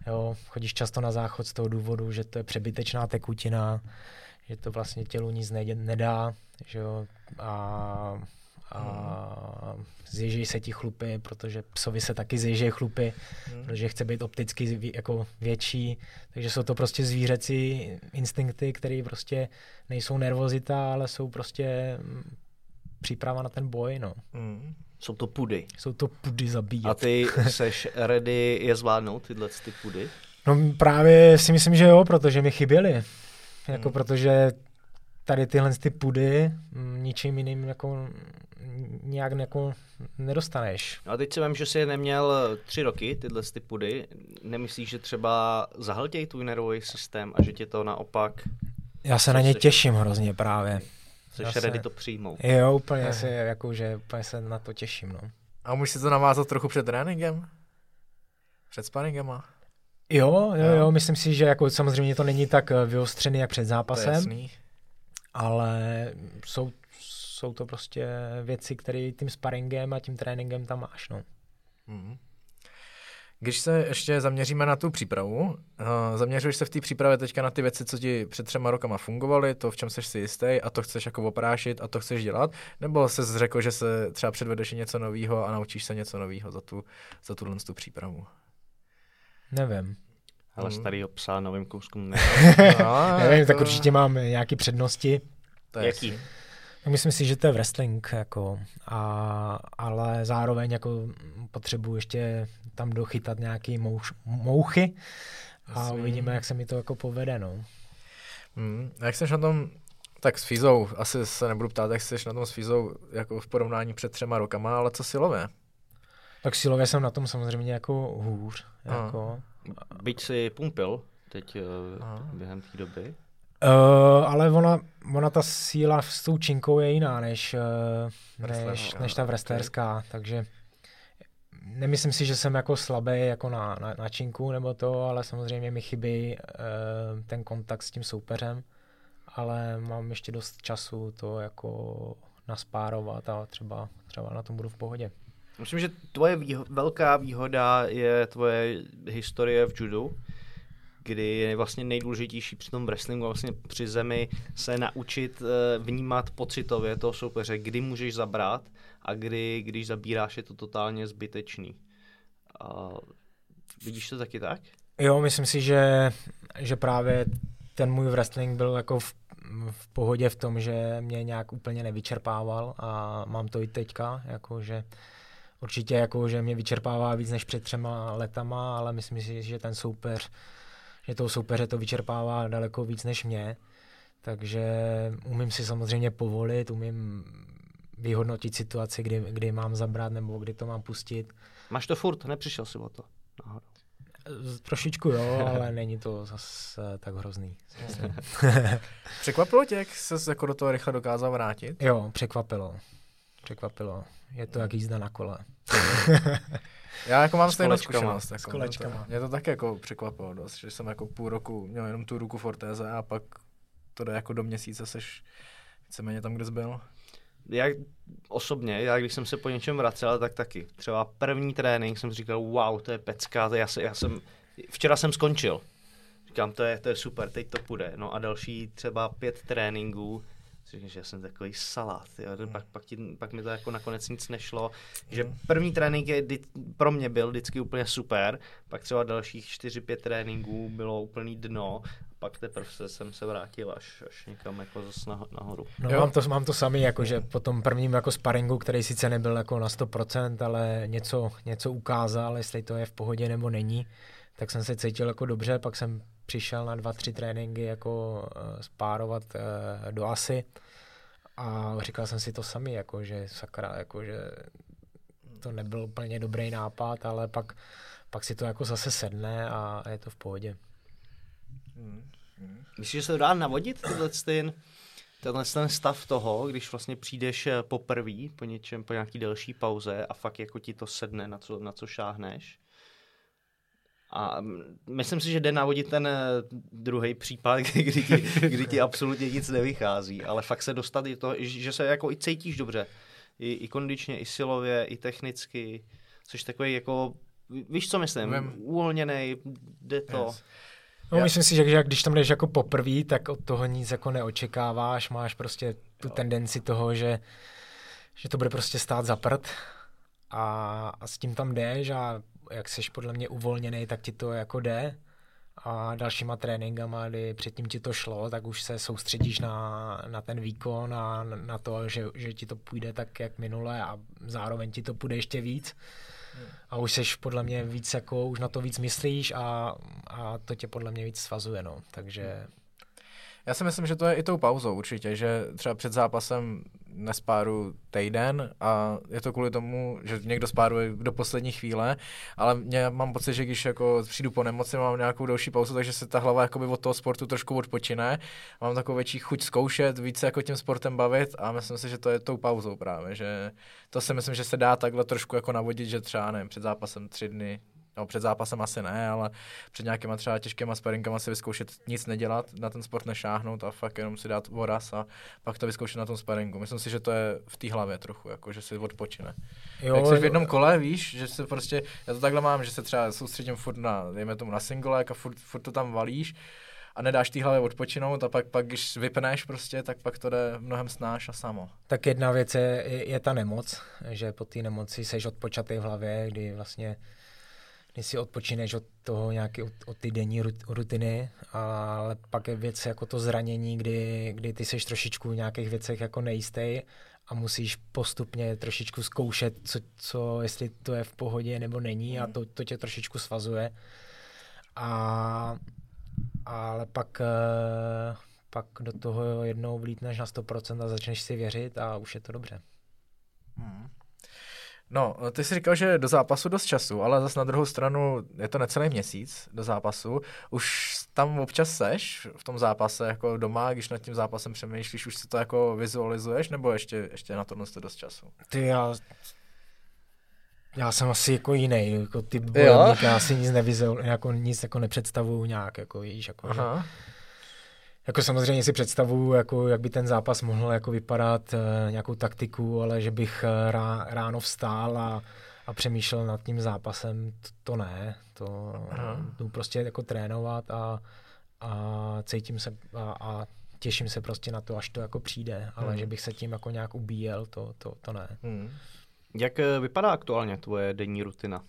jo, chodíš často na záchod z toho důvodu, že to je přebytečná tekutina, že to vlastně tělu nic nedá, že jo, a a zježejí se ti chlupy, protože psovi se taky zježejí chlupy, hmm. protože chce být opticky jako větší, takže jsou to prostě zvířecí instinkty, které prostě nejsou nervozita, ale jsou prostě mm, příprava na ten boj, no. Hmm. Jsou to pudy. Jsou to pudy zabíjet. A ty seš ready je zvládnout, tyhle ty pudy? No právě si myslím, že jo, protože mi chyběly. Jako hmm. protože tady tyhle ty pudy mm, ničím jiným jako nějak jako nedostaneš. No a teď si vím, že jsi je neměl tři roky, tyhle ty pudy. Nemyslíš, že třeba zahltějí tvůj nervový systém a že tě to naopak... Já se na ně těším hrozně právě. Jsi se... ready to přijmout. Jo, úplně se, jako, že úplně se na to těším, no. A můžeš si to navázat trochu před tréninkem? Před sparingem? Jo, jo, jo, myslím si, že jako samozřejmě to není tak eh, vyostřený jak před zápasem. To ale jsou jsou to prostě věci, které tím sparingem a tím tréninkem tam máš. No. Mm. Když se ještě zaměříme na tu přípravu, uh, zaměřuješ se v té přípravě teďka na ty věci, co ti před třema rokama fungovaly, to, v čem jsi si jistý a to chceš jako oprášit a to chceš dělat, nebo jsi řekl, že se třeba předvedeš něco nového a naučíš se něco nového za tu, za tuhle tu přípravu? Nevím. Ale hmm. starýho psa novým kouskům no, Nevím, tak určitě mám nějaké přednosti. To je Jaký? Myslím si, že to je wrestling, jako, a, ale zároveň jako potřebuji ještě tam dochytat nějaký mouš, mouchy a Jasný. uvidíme, jak se mi to jako povede. No. Hmm. A jak jsi na tom, tak s Fizou, asi se nebudu ptát, jak jsi na tom s Fizou jako v porovnání před třema rokama, ale co silově? Tak silově jsem na tom samozřejmě jako hůř. Jako. Byť si pumpil teď uh, během té doby. Uh, ale ona, ona ta síla s tou činkou je jiná než, uh, než, než ta vresterská, okay. takže nemyslím si, že jsem jako slabý jako na, na, na činku nebo to, ale samozřejmě mi chybí uh, ten kontakt s tím soupeřem, ale mám ještě dost času to jako naspárovat a třeba, třeba na tom budu v pohodě. Myslím, že tvoje výho- velká výhoda je tvoje historie v judu, kdy je vlastně nejdůležitější při tom wrestlingu vlastně při zemi se naučit eh, vnímat pocitově toho soupeře, kdy můžeš zabrat a kdy, když zabíráš, je to totálně zbytečný. A vidíš to taky tak? Jo, myslím si, že, že právě ten můj wrestling byl jako v, v pohodě v tom, že mě nějak úplně nevyčerpával a mám to i teďka, jako že určitě jako, že mě vyčerpává víc než před třema letama, ale myslím si, že ten soupeř že toho soupeře to vyčerpává daleko víc než mě. Takže umím si samozřejmě povolit, umím vyhodnotit situaci, kdy, kdy mám zabrat nebo kdy to mám pustit. Máš to furt, nepřišel si o to? Nahoru. Trošičku jo, ale není to zase tak hrozný. překvapilo tě, jak se jako do toho rychle dokázal vrátit? Jo, překvapilo. Překvapilo. Je to jak jízda na kole. Já jako mám stejnou zkušenost. Jako, s kolečkama. To, mě to tak jako překvapilo dost, že jsem jako půl roku měl jenom tu ruku Fortéze a pak to jde jako do měsíce, seš víceméně tam, kde jsi byl. Já osobně, já když jsem se po něčem vracel, tak taky. Třeba první trénink jsem si říkal, wow, to je pecka, to já, se, já jsem, včera jsem skončil. Říkám, to je, to je super, teď to půjde. No a další třeba pět tréninků, Říkám, že já jsem takový salát, jo. Hmm. Pak, pak, ti, pak mi to jako nakonec nic nešlo, že hmm. první trénink je, pro mě byl vždycky úplně super, pak třeba dalších 4-5 tréninků bylo úplný dno, pak teprve se, jsem se vrátil až, až někam jako zase nahoru. No, mám to, mám to samý, jako že po tom prvním jako sparingu, který sice nebyl jako na 100%, ale něco, něco ukázal, jestli to je v pohodě nebo není, tak jsem se cítil jako dobře, pak jsem přišel na dva, tři tréninky jako uh, spárovat uh, do ASY a říkal jsem si to sami, jako že sakra, jako že to nebyl úplně dobrý nápad, ale pak, pak si to jako zase sedne a, je to v pohodě. Hmm. Myslíš, že se to dá navodit tenhle ten, tenhle ten stav toho, když vlastně přijdeš eh, poprvé po něčem, po nějaký delší pauze a fakt jako ti to sedne, na co, na co šáhneš? A myslím si, že jde navodit ten eh, druhý případ, kdy ti, kdy ti absolutně nic nevychází, ale fakt se dostat i to, že se jako i cítíš dobře. I, i kondičně, i silově, i technicky, což takový jako, víš co myslím, uvolněný, jde to. Yes. No, Já... myslím si, že, že když tam jdeš jako poprvé, tak od toho nic jako neočekáváš, máš prostě tu jo. tendenci toho, že, že to bude prostě stát za prd a, a s tím tam jdeš a jak jsi podle mě uvolněný, tak ti to jako jde a dalšíma tréninkama, kdy předtím ti to šlo, tak už se soustředíš na, na ten výkon a na to, že, že ti to půjde tak, jak minule a zároveň ti to půjde ještě víc. A už seš podle mě víc jako, už na to víc myslíš a, a to tě podle mě víc svazuje, no. Takže já si myslím, že to je i tou pauzou určitě, že třeba před zápasem nespáru týden a je to kvůli tomu, že někdo spáruje do poslední chvíle, ale mě mám pocit, že když jako přijdu po nemoci, mám nějakou další pauzu, takže se ta hlava jakoby od toho sportu trošku odpočine, mám takovou větší chuť zkoušet, více jako tím sportem bavit a myslím si, že to je tou pauzou právě, že to si myslím, že se dá takhle trošku jako navodit, že třeba nevím, před zápasem tři dny No, před zápasem asi ne, ale před nějakýma třeba těžkýma sparinkama si vyzkoušet nic nedělat, na ten sport nešáhnout a fakt jenom si dát voraz a pak to vyzkoušet na tom sparingu. Myslím si, že to je v té hlavě trochu, jako že si odpočine. Jo, Jak jsi v jednom kole, víš, že se prostě, já to takhle mám, že se třeba soustředím furt na, dejme tomu na singlek a furt, furt to tam valíš a nedáš té hlavě odpočinout a pak, pak když vypneš prostě, tak pak to jde mnohem snáš a samo. Tak jedna věc je, je, je ta nemoc, že po té nemoci seš odpočatý v hlavě, kdy vlastně kdy si odpočineš od toho nějaké, od, od ty denní rutiny, ale pak je věc jako to zranění, kdy, kdy ty seš trošičku v nějakých věcech jako nejistý a musíš postupně trošičku zkoušet, co, co jestli to je v pohodě nebo není a mhm. to, to tě trošičku svazuje. A, ale pak, eh, pak do toho jednou vlítneš na 100% a začneš si věřit a už je to dobře. Hmm. No, ty jsi říkal, že do zápasu dost času, ale zase na druhou stranu je to necelý měsíc do zápasu. Už tam občas seš v tom zápase jako doma, když nad tím zápasem přemýšlíš, už si to jako vizualizuješ, nebo ještě, ještě na to dost času? Ty já, já jsem asi jako jiný, jako ty bojovník, já si nic nevizualizuju, jako nic jako nepředstavuju nějak, jako víš, jako Aha. Že, jako samozřejmě si představuju, jako, jak by ten zápas mohl jako vypadat, e, nějakou taktiku, ale že bych eh, rá, ráno vstál a, a přemýšlel nad tím zápasem, to, to ne. To jdu prostě jako trénovat a, a cítím se a, a těším se prostě na to, až to jako přijde, ale hmm. že bych se tím jako nějak ubíjel, to, to, to ne. Hmm. Jak eh, vypadá aktuálně tvoje denní rutina?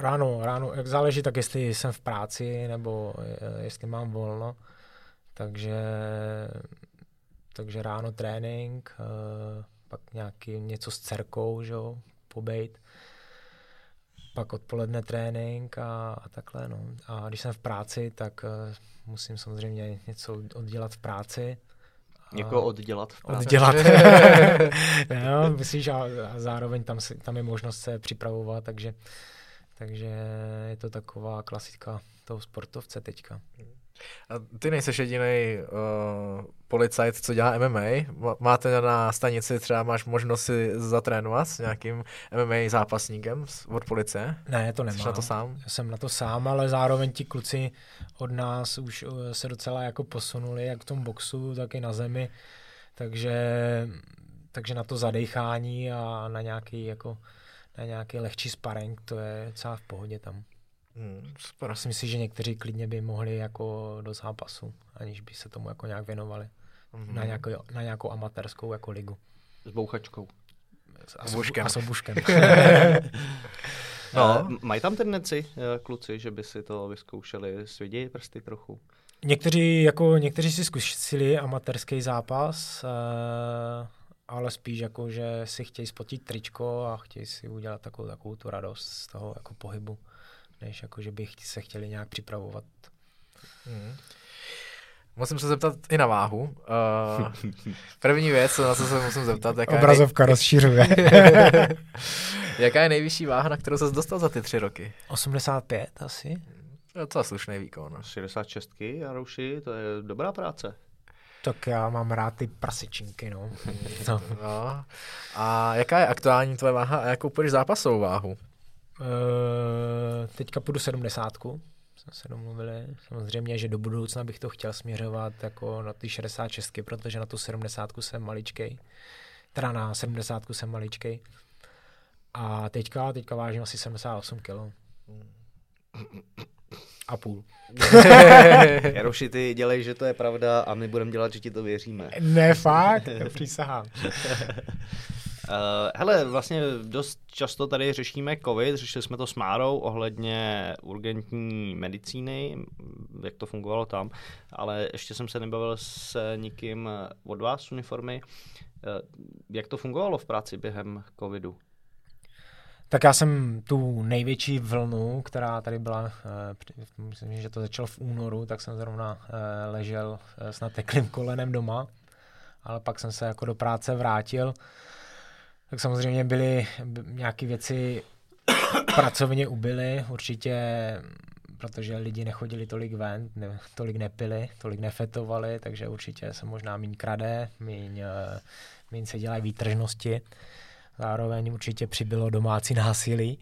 Ráno, ráno, jak záleží tak, jestli jsem v práci nebo jestli mám volno. Takže, takže ráno trénink, eh, pak nějaký něco s dcerkou, že jo, pobejt. Pak odpoledne trénink a, a takhle, no. A když jsem v práci, tak uh, musím samozřejmě něco oddělat v práci. Jako oddělat v práci? Oddělat. no, myslíš, a, a zároveň tam, si, tam je možnost se připravovat, takže, takže je to taková klasika toho sportovce teďka. A ty nejseš jediný uh, policajt, co dělá MMA. Máte na stanici třeba, máš možnost si zatrénovat s nějakým MMA zápasníkem od policie? Ne, to nemám. Jsi na to sám? Já jsem na to sám, ale zároveň ti kluci od nás už uh, se docela jako posunuli, jak v tom boxu, tak i na zemi. Takže, takže na to zadechání a na nějaký jako na nějaký lehčí sparring, to je docela v pohodě tam. Hmm, super. Já si myslím, že někteří klidně by mohli jako do zápasu, aniž by se tomu jako nějak věnovali. Mm-hmm. Na, nějakou, na nějakou amatérskou jako ligu. S bouchačkou. A s buškem. A s obuškem. no. Uh, mají tam tendenci uh, kluci, že by si to vyzkoušeli, svědí prsty trochu? Někteří, jako, někteří si zkusili amatérský zápas, uh, ale spíš jako, že si chtějí spotit tričko a chtějí si udělat takovou, takovou tu radost z toho jako pohybu než jako, že by se chtěli nějak připravovat. Hmm. Musím se zeptat i na váhu. Uh, první věc, na co se musím zeptat, jaká Obrazovka je, nej... rozšiřuje. jaká je nejvyšší váha, na kterou se dostal za ty tři roky? 85 asi. Docela slušný výkon. 66 Jarouši, to je dobrá práce. Tak já mám rád ty prasečinky, no. no. no. A jaká je aktuální tvoje váha a jakou půjdeš zápasovou váhu? Uh, teďka půjdu 70. Jsme se domluvili. Samozřejmě, že do budoucna bych to chtěl směřovat jako na ty 66, protože na tu 70 jsem maličkej. Teda na 70 jsem maličkej. A teďka, teďka vážím asi 78 kg. A půl. Jaroši, ty dělej, že to je pravda a my budeme dělat, že ti to věříme. Ne, fakt, přísahám. Uh, hele, vlastně dost často tady řešíme COVID, řešili jsme to s Márou ohledně urgentní medicíny, jak to fungovalo tam, ale ještě jsem se nebavil s nikým od vás uniformy. Uh, jak to fungovalo v práci během COVIDu? Tak já jsem tu největší vlnu, která tady byla, uh, myslím, že to začalo v únoru, tak jsem zrovna ležel s nateklým kolenem doma, ale pak jsem se jako do práce vrátil tak samozřejmě byly nějaké věci pracovně ubyly, určitě protože lidi nechodili tolik ven, ne, tolik nepili, tolik nefetovali, takže určitě se možná méně krade, méně, eh, méně se dělají výtržnosti. Zároveň určitě přibylo domácí násilí.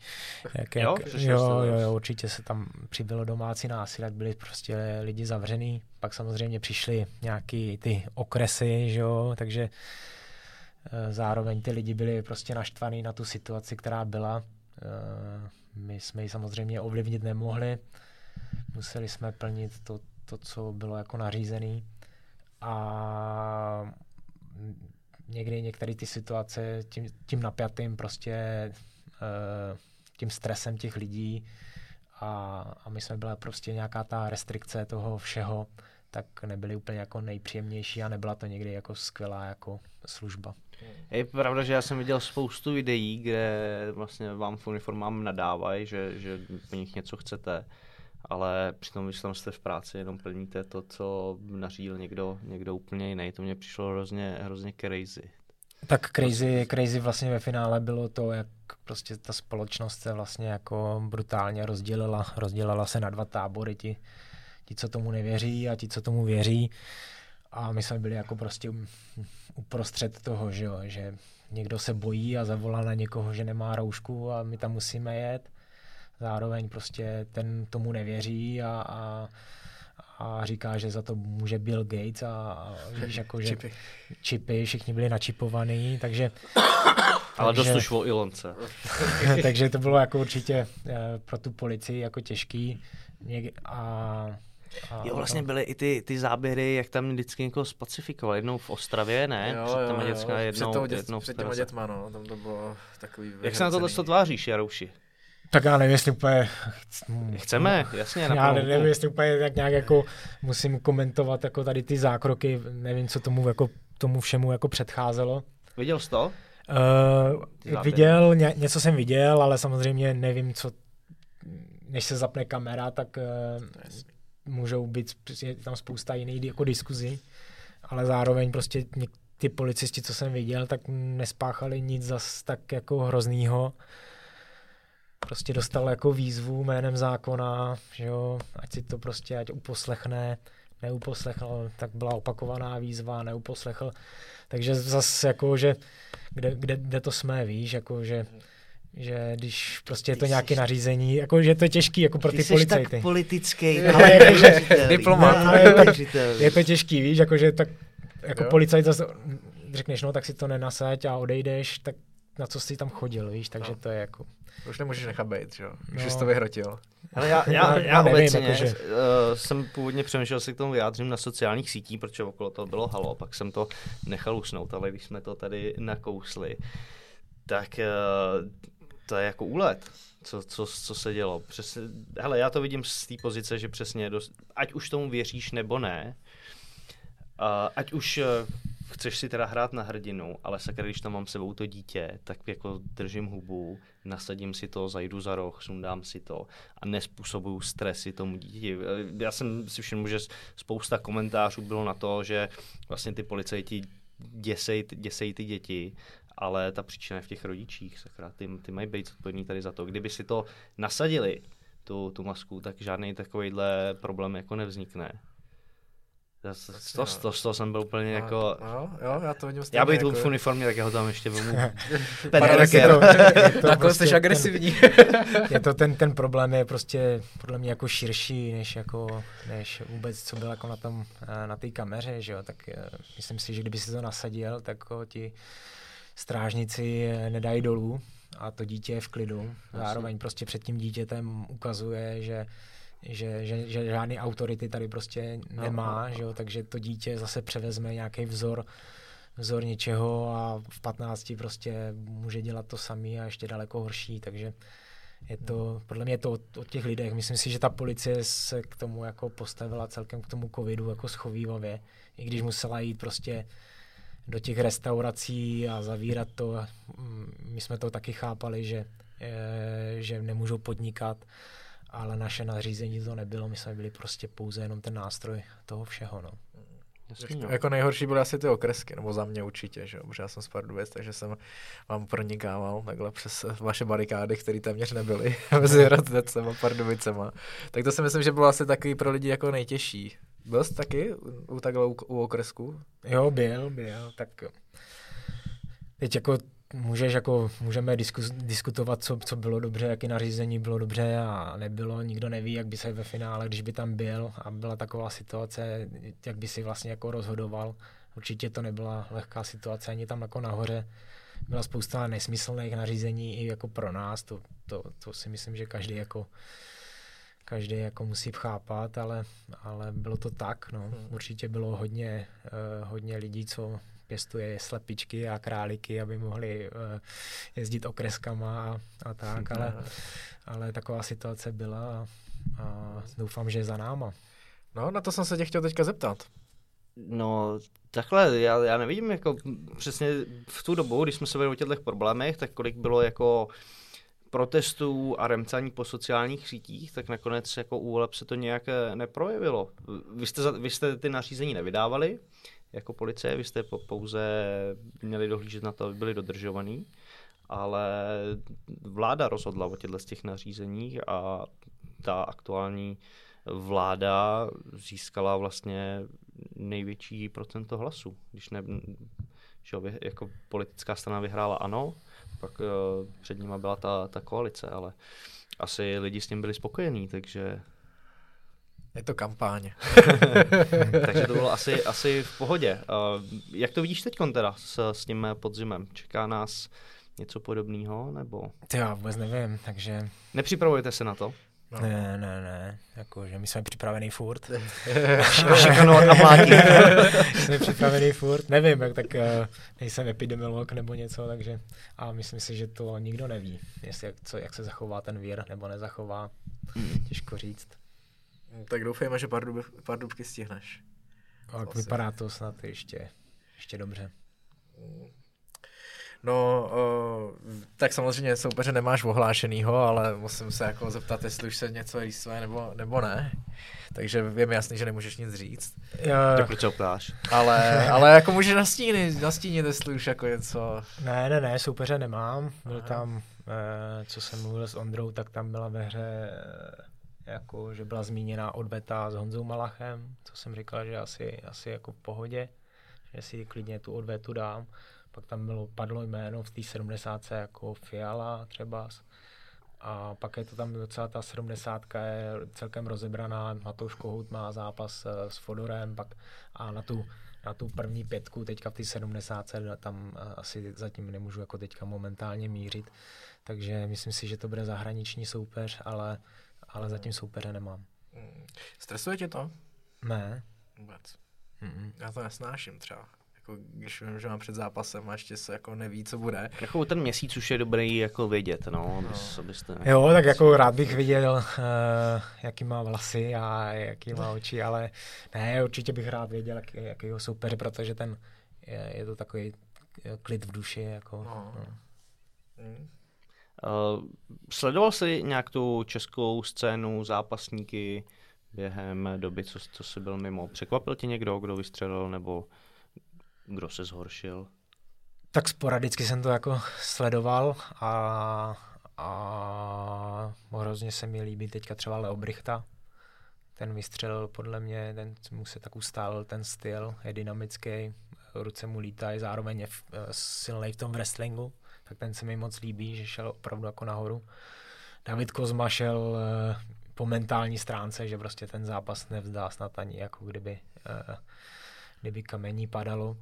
Jak, jo, jak, jo, jo, jo, určitě se tam přibylo domácí násilí, jak byli prostě lidi zavřený. Pak samozřejmě přišly nějaký ty okresy, že jo, takže zároveň ty lidi byli prostě naštvaní na tu situaci, která byla. Eh, my jsme ji samozřejmě ovlivnit nemohli. Museli jsme plnit to, to co bylo jako nařízené. A někdy některé ty situace tím, tím napjatým prostě eh, tím stresem těch lidí a, a my jsme byla prostě nějaká ta restrikce toho všeho, tak nebyly úplně jako nejpříjemnější a nebyla to někdy jako skvělá jako služba. Je pravda, že já jsem viděl spoustu videí, kde vlastně vám v uniformám nadávají, že, že po nich něco chcete, ale přitom, když tam jste v práci, jenom plníte to, co nařídil někdo, někdo úplně jiný. To mě přišlo hrozně, hrozně crazy. Tak crazy, crazy vlastně ve finále bylo to, jak prostě ta společnost se vlastně jako brutálně rozdělila. Rozdělila se na dva tábory, ti, ti co tomu nevěří a ti, co tomu věří. A my jsme byli jako prostě uprostřed toho, že, jo, že někdo se bojí a zavolá na někoho, že nemá roušku a my tam musíme jet. Zároveň prostě ten tomu nevěří a, a, a říká, že za to může Bill Gates a, a víš, jako, že čipy. čipy, všichni byli načipovaný, takže... Ale dost už o Ilonce. takže to bylo jako určitě eh, pro tu policii jako těžký a a, jo, vlastně byly i ty, ty záběry, jak tam vždycky někoho spacifikoval. Jednou v Ostravě, ne? Jo, před těma dětská, jednou, před, dět, jednou před těma dětma, no. Tam to bylo takový Jak se na tohle to tváříš, Jarouši? Tak já nevím, jestli úplně... Chceme, jasně. Já nevím, jestli úplně tak nějak jako musím komentovat jako tady ty zákroky, nevím, co tomu jako tomu všemu jako předcházelo. Viděl jsi to? Uh, viděl, ně, něco jsem viděl, ale samozřejmě nevím, co než se zapne kamera, tak uh, můžou být, je tam spousta jiných jako diskuzí, ale zároveň prostě ty policisti, co jsem viděl, tak nespáchali nic zas tak jako hroznýho. Prostě dostal jako výzvu jménem zákona, že jo, ať si to prostě, ať uposlechne, neuposlechl, tak byla opakovaná výzva, neuposlechl. Takže zase jako, že kde, kde, kde to jsme, víš, jako, že že když prostě je to nějaké nařízení, jako že to je těžký jako pro ty, ty policajty. tak politický, ale jako, že, diplomat. Ale je, to, je to těžký, víš, jako že tak jako jo. policajt zase řekneš, no tak si to nenasaď a odejdeš, tak na co jsi tam chodil, víš, takže no. to je jako... Už nemůžeš nechat být, jo? Už no. jsi to vyhrotil. Ale já, já, já, já nevím, obecně jako, že... uh, jsem původně přemýšlel, že se k tomu vyjádřím na sociálních sítích, protože okolo toho bylo halo, pak jsem to nechal usnout, ale když jsme to tady nakousli, tak uh, to je jako úlet, co, co, co se dělo. Přesně, hele, já to vidím z té pozice, že přesně, dost, ať už tomu věříš nebo ne, uh, ať už uh, chceš si teda hrát na hrdinu, ale sakra, když tam mám sebou to dítě, tak jako držím hubu, nasadím si to, zajdu za roh, sundám si to a nespůsobuju stresy tomu dítěti. Já jsem si všiml, že spousta komentářů bylo na to, že vlastně ty policajti děsej, děsej ty děti, ale ta příčina je v těch rodičích, sakra, ty, ty mají být odpovědní tady za to. Kdyby si to nasadili, tu, tu masku, tak žádný takovýhle problém jako nevznikne. Z toho, to, to, to jsem byl úplně jako... Jo, jo, já to vidím Já bych jako... tu v uniformě, tak já ho tam ještě vemu. tak je to, je to prostě, jsi agresivní. je to ten, ten problém je prostě podle mě jako širší, než jako, než vůbec, co bylo jako na tom, na té kameře, že jo, tak eh, myslím si, že kdyby si to nasadil, tak jako ti strážníci eh, nedají dolů a to dítě je v klidu. Zároveň prostě před tím dítětem ukazuje, že že, že, že žádný autority tady prostě no, nemá, no, no. Že jo? takže to dítě zase převezme nějaký vzor, vzor něčeho a v 15 prostě může dělat to samý a ještě daleko horší, takže je to, podle mě je to od, od těch lidech. Myslím si, že ta policie se k tomu jako postavila celkem k tomu covidu jako schovývavě, i když musela jít prostě do těch restaurací a zavírat to. Mm, my jsme to taky chápali, že, eh, že nemůžou podnikat, ale naše nařízení to nebylo, my jsme byli prostě pouze jenom ten nástroj toho všeho. No. Jasně, jako nejhorší byly asi ty okresky, nebo za mě určitě, že protože já jsem z Pardubic, takže jsem vám pronikával takhle přes vaše barikády, které téměř nebyly mezi Hradecem a Pardubicema. Tak to si myslím, že bylo asi takový pro lidi jako nejtěžší. Byl jsi taky u takhle u, u okresku? Jo, byl, byl, tak teď jako můžeš jako, můžeme diskus, diskutovat, co, co bylo dobře, jaký nařízení bylo dobře a nebylo. Nikdo neví, jak by se ve finále, když by tam byl a byla taková situace, jak by si vlastně jako rozhodoval. Určitě to nebyla lehká situace ani tam jako nahoře. Byla spousta nesmyslných nařízení i jako pro nás. To, to, to si myslím, že každý jako každý jako musí chápat, ale, ale bylo to tak, no. Hmm. Určitě bylo hodně, uh, hodně lidí, co pěstuje slepičky a králíky, aby mohli uh, jezdit okreskama a, a tak, ale, ale taková situace byla a, a doufám, že je za náma. No, na to jsem se tě chtěl teďka zeptat. No, takhle, já, já nevidím jako přesně v tu dobu, když jsme se bavili o těchto problémech, tak kolik bylo jako protestů a remcání po sociálních sítích, tak nakonec jako úlep se to nějak eh, neprojevilo. Vy jste, vy jste ty nařízení nevydávali jako policie, vy jste pouze měli dohlížet na to, aby byly dodržovaný, ale vláda rozhodla o těchto z těch nařízeních a ta aktuální vláda získala vlastně největší procento hlasů. Když ne, že jako politická strana vyhrála ano, pak uh, před nima byla ta, ta koalice, ale asi lidi s tím byli spokojení, takže... Je to kampáň. takže to bylo asi, asi v pohodě. Uh, jak to vidíš teď teda s, s tím podzimem? Čeká nás něco podobného, nebo? Já vůbec nevím, takže... Nepřipravujete se na to? No. Ne, ne, ne, jakože my jsme připravený furt. Šikanovat a mlátit. jsme připravený furt, nevím, jak tak uh, nejsem epidemiolog nebo něco, takže a myslím si, že to nikdo neví, jestli jak, co, jak se zachová ten vír nebo nezachová, hmm. těžko říct. Tak doufejme, že pár, dub, pár dubky stihneš. Tak vypadá to snad ještě, ještě dobře. No, uh, tak samozřejmě soupeře nemáš ohlášenýho, ale musím se jako zeptat, jestli už se něco rýsuje nebo, nebo ne. Takže vím jasný, že nemůžeš nic říct. Tak proč ptáš? Ale, ale jako můžeš nastínit, nastínit, jestli už jako něco... Ne, ne, ne, soupeře nemám. Byl Aha. tam, eh, co jsem mluvil s Ondrou, tak tam byla ve hře eh, jako, že byla zmíněna odveta s Honzou Malachem, co jsem říkal, že asi, asi jako v pohodě, že si klidně tu odvetu dám. Pak tam bylo, padlo jméno v té 70. jako Fiala třeba. A pak je to tam docela ta 70. je celkem rozebraná. Matouš Kohout má zápas eh, s Fodorem pak a na tu, na tu první pětku teďka v té 70. tam eh, asi zatím nemůžu jako teďka momentálně mířit. Takže myslím si, že to bude zahraniční soupeř, ale, ale zatím soupeře nemám. Stresuje tě to? Ne. Vůbec. Mm-mm. Já to nesnáším třeba jako když vím, že mám před zápasem a ještě se jako neví, co bude. Jako ten měsíc už je dobrý jako vědět, no, abys, no. abyste... Jo, tak jako rád bych viděl, uh, jaký má vlasy a jaký má oči, ale ne, určitě bych rád věděl, jaký, jakýho soupeře, protože ten je, je to takový eh, klid v duši. Jako, No. no. Mm. Uh, sledoval jsi nějak tu českou scénu, zápasníky během doby, co, co jsi byl mimo? Překvapil tě někdo, kdo vystřelil, nebo kdo se zhoršil? Tak sporadicky jsem to jako sledoval a, a hrozně se mi líbí teďka třeba Leo Brichta. Ten vystřelil podle mě, ten mu se tak ustálil ten styl, je dynamický, ruce mu lítají, zároveň je v- eh, v tom wrestlingu, tak ten se mi moc líbí, že šel opravdu jako nahoru. David Kozma šel eh, po mentální stránce, že prostě ten zápas nevzdá snad ani jako kdyby, eh, kdyby kamení padalo.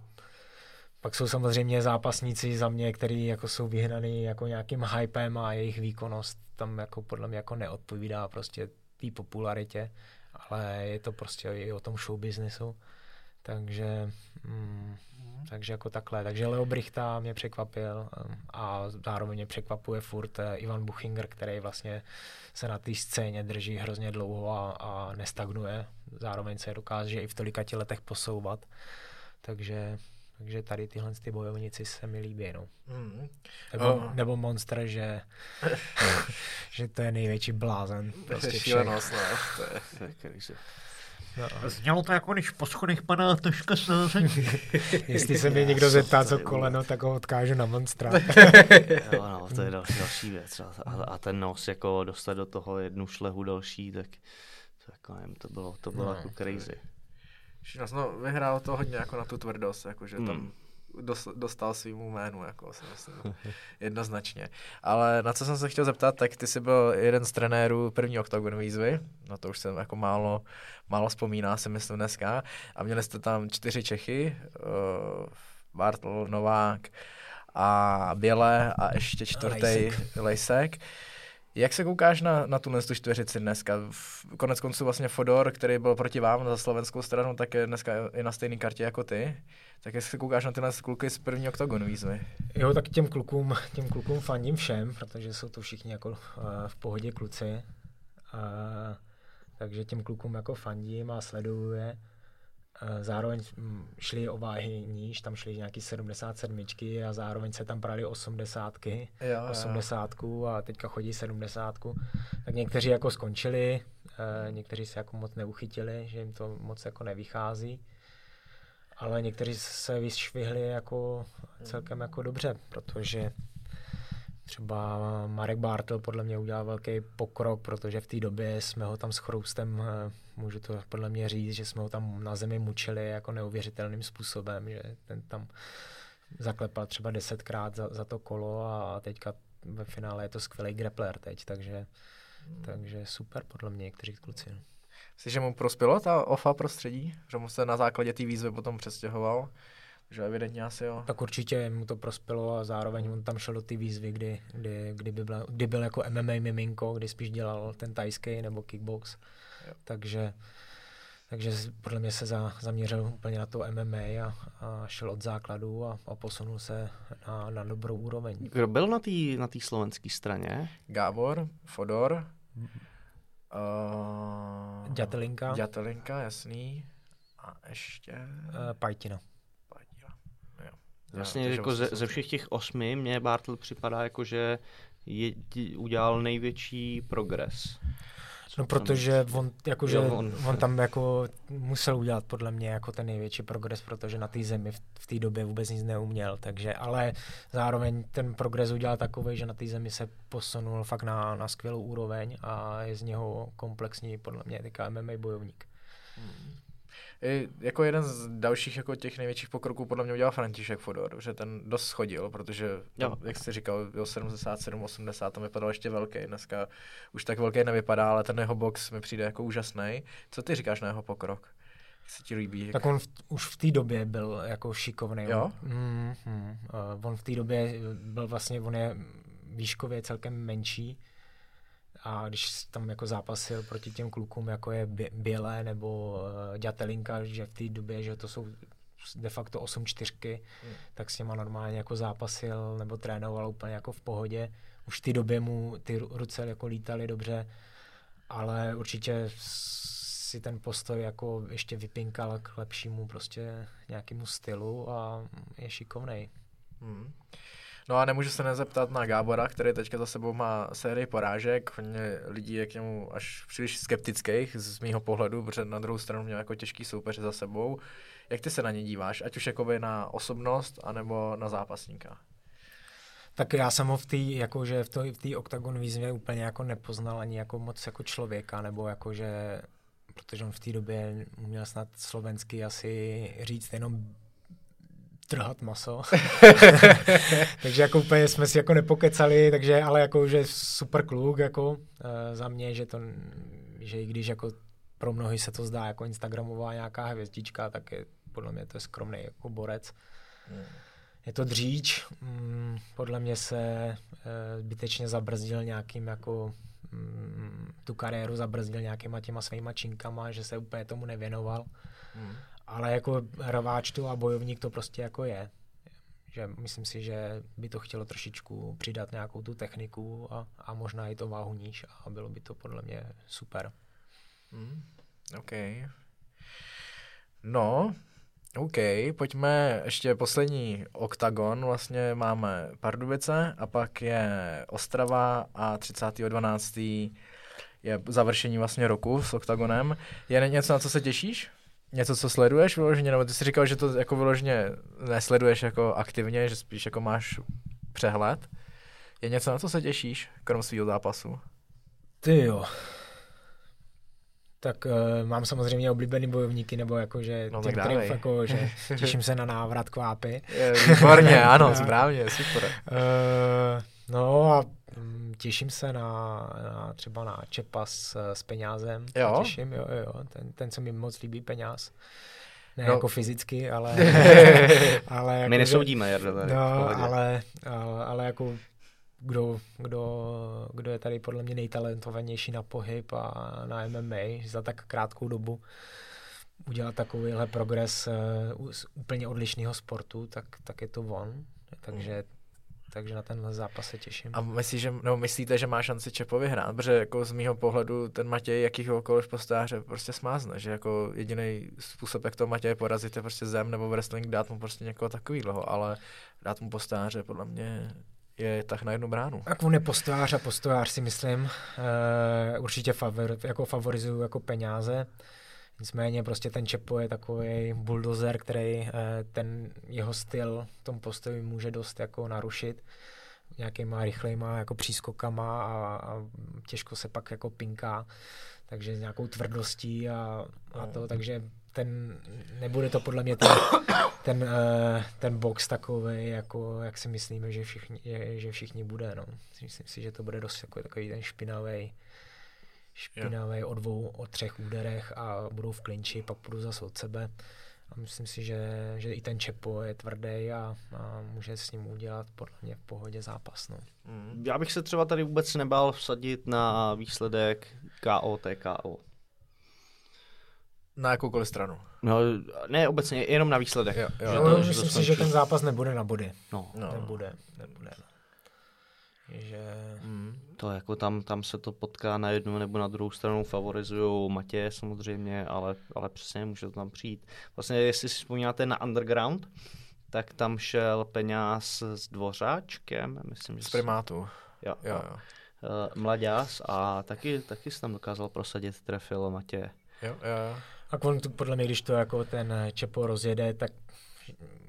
Pak jsou samozřejmě zápasníci za mě, kteří jako jsou vyhnaný jako nějakým hypem a jejich výkonnost tam jako podle mě jako neodpovídá prostě té popularitě, ale je to prostě i o tom show businessu. Takže, mm, takže jako takhle. Takže Leo Brichta mě překvapil um, a zároveň mě překvapuje furt eh, Ivan Buchinger, který vlastně se na té scéně drží hrozně dlouho a, a nestagnuje. Zároveň se dokáže i v tolika letech posouvat. Takže, takže tady tyhle ty bojovníci se mi líbí. No. Mm. Nebo, Oh. nebo Monster, že, že to je největší blázen. Prostě. Šílenost, no. To je, To. No, Znělo to jako když po schodech padá taška sázení. jestli se mě někdo zeptá, co koleno, tak ho odkážu na Monstra. Jo, no, to je další, další věc. A, a, a ten nos jako dostat do toho jednu šlehu další, tak to, jako, nevím, to bylo, to bylo No, jako crazy. Šílenost. No, vyhrál to hodně jako na tu tvrdost, jakože tam Hmm. dos, dostal svýmu jménu, jako si myslím, jednoznačně. Ale na co jsem se chtěl zeptat, tak ty jsi byl jeden z trenérů první oktagon výzvy, na to už jsem jako málo, málo vzpomíná, si myslím dneska, a měli jste tam čtyři Čechy, uh, Bartl, Novák a Běle a ještě čtvrtý Lejsek. Lejsek. Jak se koukáš na, na tuhle tu čtveřici dneska? V, konec konců vlastně Fodor, který byl proti vám za slovenskou stranu, tak je dneska i na stejné kartě jako ty. Tak jak se koukáš na tyhle kluky z první oktagon výzvy? Jo, tak těm klukům, těm klukům fandím všem, protože jsou to všichni jako uh, v pohodě kluci. Uh, takže těm klukům jako fandím a sleduju je. Uh, zároveň šli o váhy níž, tam šli nějaký 77 a zároveň se tam brali 80 Jo, jo. 80 a teďka chodí 70. Tak někteří jako skončili, eh, někteří se jako moc neuchytili, že jim to moc jako nevychází. Ale někteří se vyšvihli jako celkem jako dobře, protože třeba Marek Bartel podle mě udělal velký pokrok, protože v té době jsme ho tam s chroustem, eh, můžu to podle mě říct, že jsme ho tam na zemi mučili jako neuvěřitelným způsobem, že ten tam zaklepal třeba desetkrát za, za to kolo a teďka ve finále je to skvělý grappler teď, takže, takže super podle mě někteří kluci. no. Myslíš, že mu prospělo ta OFA prostředí? Že mu se na základě té výzvy potom přestěhoval? Že evidentně asi jo. Tak určitě mu to prospělo a zároveň on tam šel do té výzvy, kdy, kdy, kdy, by byl, kdy byl jako MMA miminko, kdy spíš dělal ten tajský nebo kickbox. Jo. Takže, takže podle mě se za, zaměřil úplně na to MMA a, a šel od základu a, a posunul se na, na dobrou úroveň. Kdo byl na té na tý slovenské straně? Gábor, Fodor, uh, Dětelinka, Dětelinka, jasný. A ještě... uh, Pajtina. Jo. Vlastně takže jako ze, ze všech těch osmi mě Bartl připadá jako, že je, udělal největší progres. No protože on, jakože, Jo, on. on. tam jako musel udělat podle mě jako ten největší progres, protože na té zemi v, v té době vůbec nic neuměl, takže, ale zároveň ten progres udělal takový, že na té zemi se posunul fakt na, na skvělou úroveň a je z něho komplexní podle mě teďka MMA bojovník. I jako jeden z dalších jako těch největších pokroků podle mě udělal František Fodor, že ten dost schodil, protože Jo. jak jsi říkal, byl 77, 80, tam vypadal ještě velký, dneska už tak velký nevypadá, ale ten jeho box mi přijde jako úžasný. Co ty říkáš na jeho pokrok? Se ti líbí? Jak... Tak on v, už v té době byl jako šikovný. Jo? Mm, mm, uh, on v té době byl vlastně, on je výškově celkem menší a když tam jako zápasil proti těm klukům, jako je Bě- Bělé nebo uh, Dětelinka, že v té době, že to jsou de facto 8 čtyřky, Hmm. tak s těma normálně jako zápasil nebo trénoval úplně jako v pohodě. Už v té době mu ty ru- ruce jako lítaly dobře, ale určitě si ten postoj jako ještě vypinkal k lepšímu prostě nějakému stylu a je šikovnej. Hmm. No a nemůžu se nezeptat na Gábora, který teďka za sebou má sérii porážek. Hodně lidí je k němu až příliš skeptických z mýho pohledu, protože na druhou stranu měl jako těžký soupeř za sebou. Jak ty se na ně díváš, ať už jakoby na osobnost, anebo na zápasníka? Tak já jsem ho v té jakože v v oktagon výzvě úplně jako nepoznal ani jako moc jako člověka, nebo jakože, protože on v té době měl snad slovensky asi říct jenom trhat maso. takže jako úplně jsme si jako nepokecali, takže ale jako, že super kluk jako uh, za mě, že to, že i když jako pro mnohy se to zdá jako Instagramová nějaká hvězdička, tak je podle mě to je skromný jako borec. Hmm. Je to dříč, mm, podle mě se e, zbytečně zabrzdil nějakým jako mm, tu kariéru zabrzdil nějakýma těma svýma činkama, že se úplně tomu nevěnoval. Hmm. Ale jako rváč tu a bojovník to prostě jako je. Že myslím si, že by to chtělo trošičku přidat nějakou tu techniku a, a možná i to váhu níž a bylo by to podle mě super. Hmm. OK. No, OK, pojďme ještě poslední oktagon, vlastně máme Pardubice a pak je Ostrava a 30.12. je završení vlastně roku s oktagonem. Je něco, na co se těšíš? Něco, co sleduješ vyloženě, nebo ty jsi říkal, že to jako vyloženě nesleduješ jako aktivně, že spíš jako máš přehled. Je něco, na co se těšíš, krom svého zápasu? Ty jo, tak uh, mám samozřejmě oblíbený bojovníky, nebo jako, že no, těm, kterým, jako, že těším se na návrat kvápy. Je, výborně, ano, správně, super. Uh, no a um, těším se na, na třeba na Čepa s, s peňázem. Jo? Těším, jo, jo, ten, ten se mi moc líbí peněz. Ne No. jako fyzicky, ale... ale jako, My nesoudíme, Jardo, No, ale, ale jako kdo, kdo, kdo je tady podle mě nejtalentovanější na pohyb a na MMA za tak krátkou dobu udělat takovýhle progres uh, z úplně odlišného sportu, tak, tak je to on. Takže, takže na tenhle zápas se těším. A myslíš, že, nebo myslíte, že má šanci Čepovi hrát? Protože jako z mýho pohledu ten Matěj jakýhokoliv postáře prostě smázne, že jako jediný způsob, jak to Matěje porazit, je prostě zem nebo wrestling, dát mu prostě někoho takového, ale dát mu postáře podle mě je tak na jednu bránu. Tak on je postojář a postojář si myslím. Uh, určitě favor, jako favorizuju jako peníze. Nicméně prostě ten Čepo je takový bulldozer, který uh, ten jeho styl v tom postoji může dost jako narušit nějakýma rychlejma jako přískokama a, a těžko se pak jako pinká, takže s nějakou tvrdostí a, a to, takže ten, nebude to podle mě ten, ten, uh, ten box takový, jako jak si myslíme, že všichni, že všichni bude, no. Myslím si, že to bude dost jako takový ten špinavý špinavý o dvou, o třech úderech a budou v klinči, pak půjdu zase od sebe. A myslím si, že, že i ten Čepo je tvrdý a, a může s ním udělat podle mě v pohodě zápas. No. Mm. Já bych se třeba tady vůbec nebál vsadit na výsledek KO, TKO. Na jakoukoliv stranu. No, ne obecně, jenom na výsledek. Jo, jo. Že No, to- to, že to myslím si, skončí. že ten zápas nebude na body. No, No. Nebude, nebude. No. Že... Mm. To jako tam, tam se to potká na jednu nebo na druhou stranu, favorizují Matěje samozřejmě, ale, ale přesně může to tam přijít. Vlastně, jestli si vzpomínáte na Underground, tak tam šel peněz s Dvořáčkem, myslím, že Z s- primátu. jo, Jo, jo. Uh, mlaďás a taky, taky se tam dokázal prosadit, trefil Matěje. Jo, jo, jo. A on tu, podle mě, když to jako ten Čepo rozjede, tak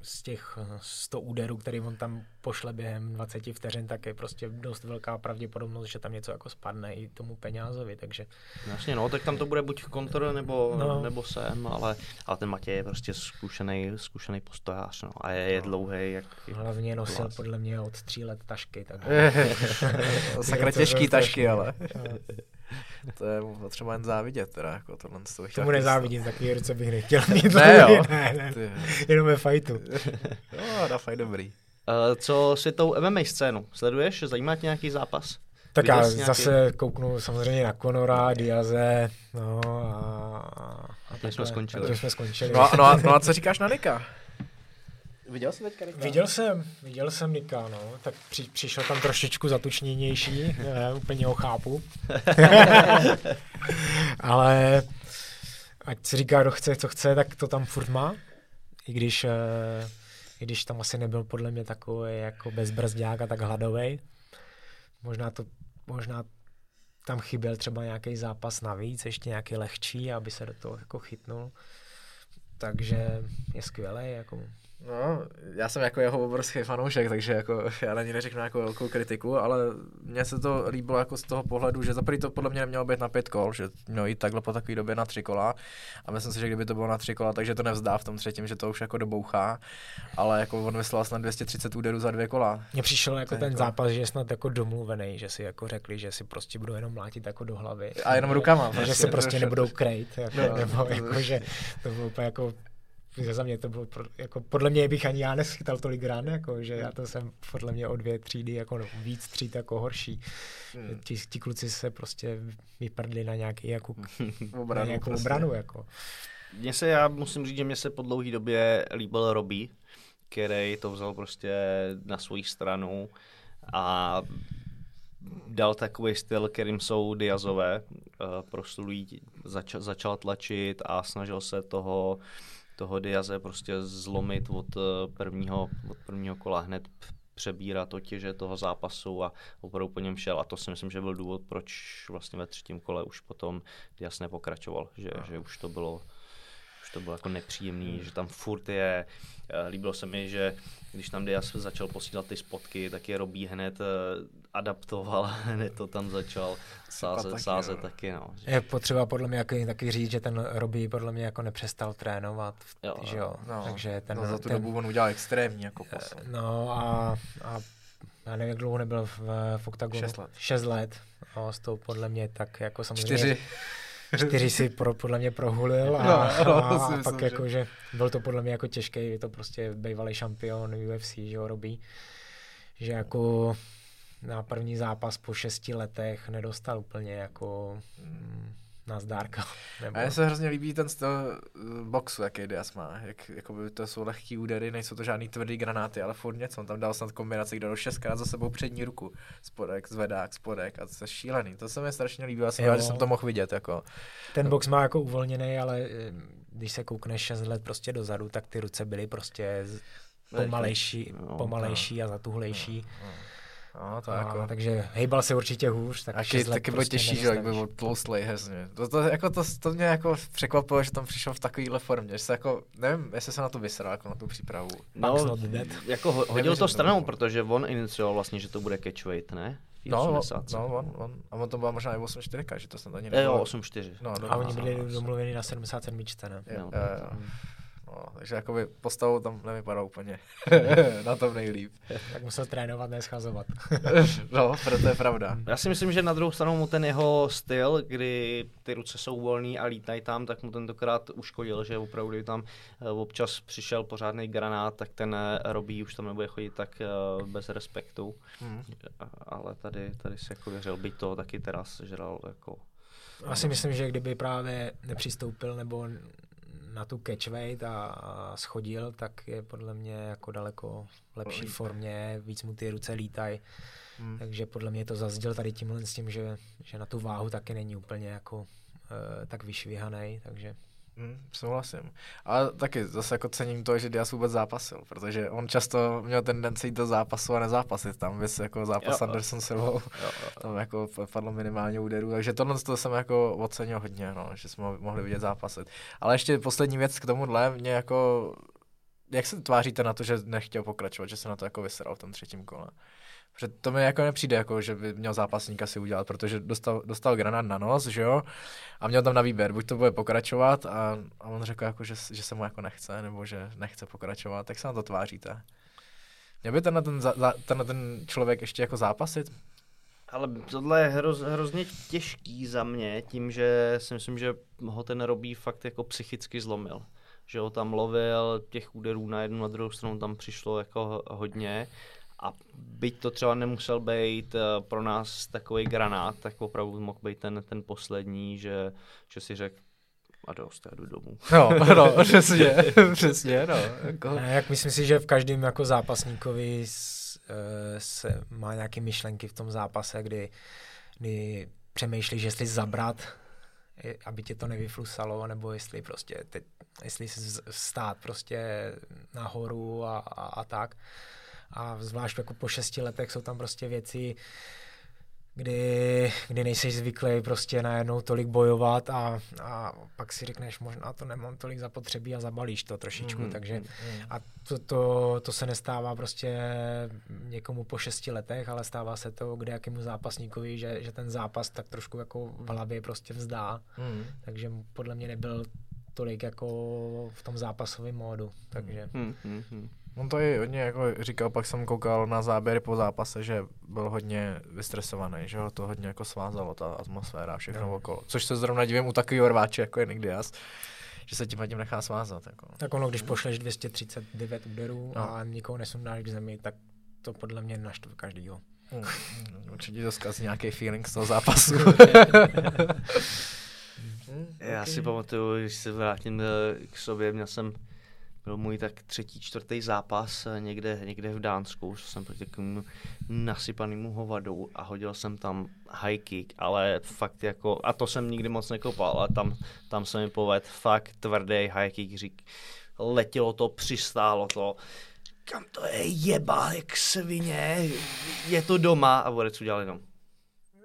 z těch eh, 100 úderů, který on tam pošle během 20 vteřin, tak je prostě dost velká pravděpodobnost, že tam něco jako spadne i tomu peňázovi, takže Jasně, no, tak tam to bude buď kontr nebo, no. No. nebo sem, ale, ale ten Matěj je prostě zkušený, zkušený postojář, no, a je, je dlouhý, jak... hlavně nosil Hlas. podle mě od tří let tašky, takže Sakra těžký tašky, ale. To je potřeba jen závidět, teda, jako tohle. To bych chtěl Tomu nezávidím, takový ruce bych nechtěl mít. Ne, jo. ne, ne, Ty, jenom ve fajtu. jo, na fajn dobrý. Uh, co světou MMA scénu? Sleduješ? Zajímá tě nějaký zápas? Tak Viděl já nějaký- zase kouknu samozřejmě na Conora, Diaze, no a... a tím jsme skončili. A jsme skončili. No, a- no, a, no a co říkáš na Nika? Viděl jsi teďka Nika? Viděl jsem, viděl jsem Nika, no, tak při, přišel tam trošičku zatučnější, ne, úplně ho chápu. Ale ať si říká, kdo chce, co chce, tak to tam furt má. I když, eh, i když tam asi nebyl podle mě takový jako bezbrzdák a tak hladový. Možná to, možná tam chyběl třeba nějaký zápas navíc, ještě nějaký lehčí, aby se do toho jako chytnul. Takže je skvělý, jako No, já jsem jako jeho obrovský fanoušek, takže jako já na ní neřeknu nějakou velkou kritiku, ale mně se to líbilo jako z toho pohledu, že za to podle mě nemělo být na pět kol, že mělo jít takhle po takové době na tři kola a myslím si, že kdyby to bylo na tři kola, takže to nevzdá v tom třetím, že to už jako dobouchá, ale jako on vyslal snad 230 úderů za dvě kola. Mně přišel jako To ten jako- zápas, že je snad jako domluvený, že si jako řekli, že si prostě budou jenom mlátit jako do hlavy. A jenom rukama. že se prostě to- nebudou krejt, jako, No, nebo to- jako, že to bylo úplně jako za mě to bylo, pro, jako podle mě bych ani já neschytal tolik ran, jako, že já to jsem podle mě o dvě třídy, jako no, víc tříd jako horší. Hmm. Ti, ti kluci se prostě vyprdli na nějaký jako, na Obranu, nějakou prostě. obranu, jako. Mně se, já musím říct, že mě se po dlouhé době líbil Robbie, který to vzal prostě na svoji stranu a dal takový styl, kterým jsou Diazové uh, proslulí, začal, začal tlačit a snažil se toho, toho Diaze prostě zlomit od eh, prvního, od prvního kola hned přebírat otěže toho zápasu a opravdu po něm šel. A to si myslím, že byl důvod, proč vlastně ve třetím kole už potom Diaz nepokračoval, že, že už to bylo už to bylo jako nepříjemný, že tam furt je, eh, líbilo se mi, že když tam Diaz začal posílat ty spotky, tak je Robí hned eh, adaptoval, hned to tam začal sázet, taky, sázet no. taky, no. Je potřeba podle mě jako, taky říct, že ten Robbie podle mě jako nepřestal trénovat, Jo, že jo, No, takže ten, no, za tu ten, dobu on udělal extrémní jako posun. No a, a já nevím, jak dlouho nebyl v, v Octagonu. Šest let. Šest let. No, s tou podle mě tak jako samozřejmě... Čtyři. Čtyři si pro, podle mě prohulil a, No, no, a, a myslím, pak že- jako, že byl to podle mě jako těžký, je to prostě bývalý šampion UFC, že jo, robí. Že jako na první zápas po šesti letech nedostal úplně jako mm, nazdárka. Nebo, A mně se hrozně líbí ten styl eh, boxu, jaký Diaz má. Jak, jakoby to jsou lehký údery, nejsou to žádný tvrdý granáty, ale furt něco. On tam dal snad kombinaci, kde dal šestkrát za sebou přední ruku. Spodek, zvedák, spodek a to je šílený. To se mi strašně líbí, já jsem rád, že jsem to mohl vidět. Jako. Ten box má jako uvolněný, ale eh, když se koukneš 6 let prostě dozadu, tak ty ruce byly prostě pomalejší, No, pomalejší a zatuhlejší. No, to A, jako... takže hejbal se určitě hůř. Tak A taky bylo prostě těžší, že jak by byl tloustlej hrozně. To, to, jako to, to, mě jako překvapilo, že tam přišel v takovéhle formě, že se jako, nevím, jestli se na to vysral, jako na tu přípravu. No, dead. jako ho- hodil Nevěřím to stranou, protože on inicioval vlastně, že to bude catchweight, ne? V té No, on, 80. no on, on, a on to byla možná i 8-4, že to snad ani Eh, nebylo. Jo, 8-4. No, no, A no, oni no, byli no, domluveni na 77, ne? Jo, No. jo, jo. No, takže jakoby postavou tam nevypadá úplně na tom nejlíp. Tak musel trénovat, neschazovat. no, proto je pravda. Já si myslím, že na druhou stranu mu ten jeho styl, kdy ty ruce jsou volný a lítají tam, tak mu tentokrát uškodil, že opravdu kdyby tam eh, občas přišel pořádný granát, tak ten eh, Robí už tam nebude chodit tak eh, bez respektu. Hmm. Ale tady, tady si jako věřil, byť to taky teraz žral jako Já si myslím, že kdyby právě nepřistoupil nebo na tu catchweight a, a schodil, tak je podle mě jako daleko v lepší Líp. formě, víc mu ty ruce lítají, Hmm. takže podle mě to zazděl tady tímhle s tím, že, že na tu váhu taky není úplně jako e, tak vyšvihaný, takže Hmm, souhlasím. Ale taky zase jako cením to, že Diaz vůbec zápasil, protože on často měl tendenci jít do zápasu a nezápasit tam, bys jako zápas Jo. Anderson Silvou, tam jako padlo minimálně úderů, takže tohle to jsem jako ocenil hodně, no, že jsme ho mohli vidět zápasit. Ale ještě poslední věc k tomuhle, mě jako, jak se tváříte na to, že nechtěl pokračovat, že se na to jako vysral v tom třetím kole? Protože to mi jako nepřijde, jako, že by měl zápasníka si udělat, protože dostal, dostal granát na nos, že jo, a měl tam na výběr, buď to bude pokračovat a, a on řekl, jako, že, že se mu jako nechce, nebo že nechce pokračovat, tak se na to tváříte. Měl by tenhle ten, tenhle ten člověk ještě jako zápasit? Ale tohle je hroz, hrozně těžký za mě, tím, že si myslím, že ho ten Robí fakt jako psychicky zlomil. Že ho tam lovil, těch úderů na jednu, na druhou stranu tam přišlo jako ho- hodně. A byť to třeba nemusel být eh, pro nás takový granát, tak opravdu mohl být ten, ten poslední, že, že si řekl, a dost, já jdu domů. No, no, přesně, přesně, no. Jako, A jak myslím si, že v každém jako zápasníkovi s, e, se má nějaké myšlenky v tom zápase, kdy, kdy přemýšlíš, jestli zabrat aby tě to nevyflusalo, nebo jestli prostě, teď, jestli vstát prostě nahoru a, a, a tak. A zvlášť jako po šesti letech jsou tam prostě věci, kdy, kdy nejsi zvyklý prostě najednou tolik bojovat a, a pak si řekneš, možná to nemám tolik zapotřebí a zabalíš to trošičku, Mhm, mm-hmm. takže mhm. a to, to, to se nestává prostě někomu po šesti letech, ale stává se to kde jakému zápasníkovi, že, že ten zápas tak trošku jako v hlavě prostě vzdá, Hmm. takže podle mě nebyl tolik jako v tom zápasovém módu, takže Hm, hm, hm. On to i hodně jako říkal, pak jsem koukal na záběry po zápase, že byl hodně vystresovaný, že ho to hodně jako svázalo, ta atmosféra a všechno No. okolo. Což se zrovna divím u takového rváče, jako je Nick Diaz, že se tím a tím nechá svázat. Jako. tak ono, když pošleš 239 úderů No. a nikoho nesundáš k zemi, tak to podle mě naštve každýho. Hmm. Určitě to zkazí nějaký feeling z toho zápasu. Já si pamatuju, když se vrátím eh, k sobě, měl jsem, byl můj tak třetí, čtvrtý zápas eh, někde, někde v Dánsku, že jsem proti takovému nasypanému hovadu a hodil jsem tam high kick, ale fakt jako, a to jsem nikdy moc nekopal, ale tam, tam se mi povedl fakt tvrdý high kick, řík, letělo to, přistálo to, kam to je jeba, jak svině, je to doma a Borec udělal jenom.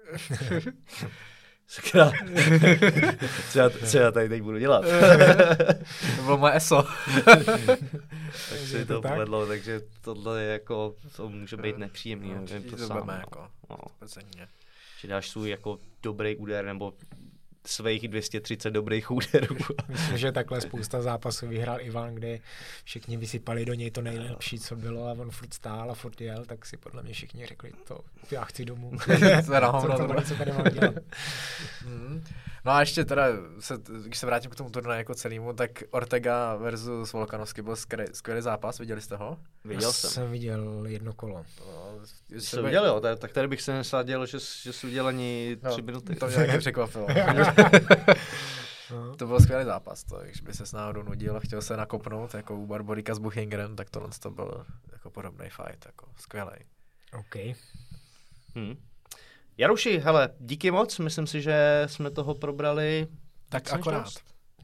Sakra. co, já, co já tady teď budu dělat? to bylo moje ESO. tak se to tak? povedlo, takže tohle je jako, to může být nepříjemný. No, to to sám, jako. No. Že dáš svůj jako dobrý úder, nebo svých 230 dobrých úderů. Myslím, že takhle spousta zápasů vyhrál Ivan, kdy všichni vysypali do něj to nejlepší, co bylo a on furt stál a furt jel, tak si podle mě všichni řekli, to já chci domů. Co, to, tohle. co tady mám dělat? Mhm. No a ještě teda, se, když se vrátím k tomu turnaji jako celému, tak Ortega versus Volkanovský byl skvělý, skvělý zápas, viděli jste ho? Viděl jsem. jsem viděl jedno kolo. No, Když jsem viděl, jo, tak, tak tady bych se nesadil, že, že jsi viděl ani tři minuty. To mě taky překvapilo. No. to byl skvělý zápas, to, když by se s náhodou nudil a chtěl se nakopnout, jako u Barborika s Buchingerem, tak tohle to byl jako podobný fight, jako skvělý. OK. Hmm. Jaruši, hele, díky moc, myslím si, že jsme toho probrali Tak akorát. dost.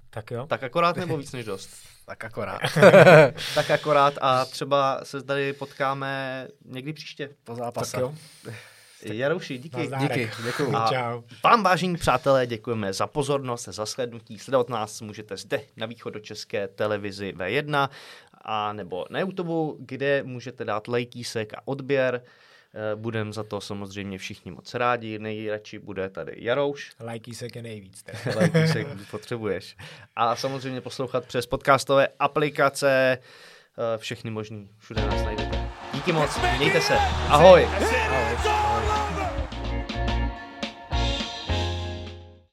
Tak jo. Tak akorát nebo víc než dost? Tak akorát. tak akorát a třeba se tady potkáme někdy příště. Po zápase. Tak jo. Jarouši, díky. Díky, děkuju. A- Čau. Vám, vážení přátelé, děkujeme za pozornost, za slednutí. Sledovat nás můžete zde na východočeské televizi V1 a nebo na YouTube, kde můžete dát lajkísek a odběr. Eh, Budem za to samozřejmě všichni moc rádi. Nejradši bude tady Jarouš. Lajkísek je nejvíc. teda. Lajkísek potřebuješ. A samozřejmě poslouchat přes podcastové aplikace. eh, Všechny možný. Všude nás najdete. Díky moc. Mějte se. Ahoj. Ahoj.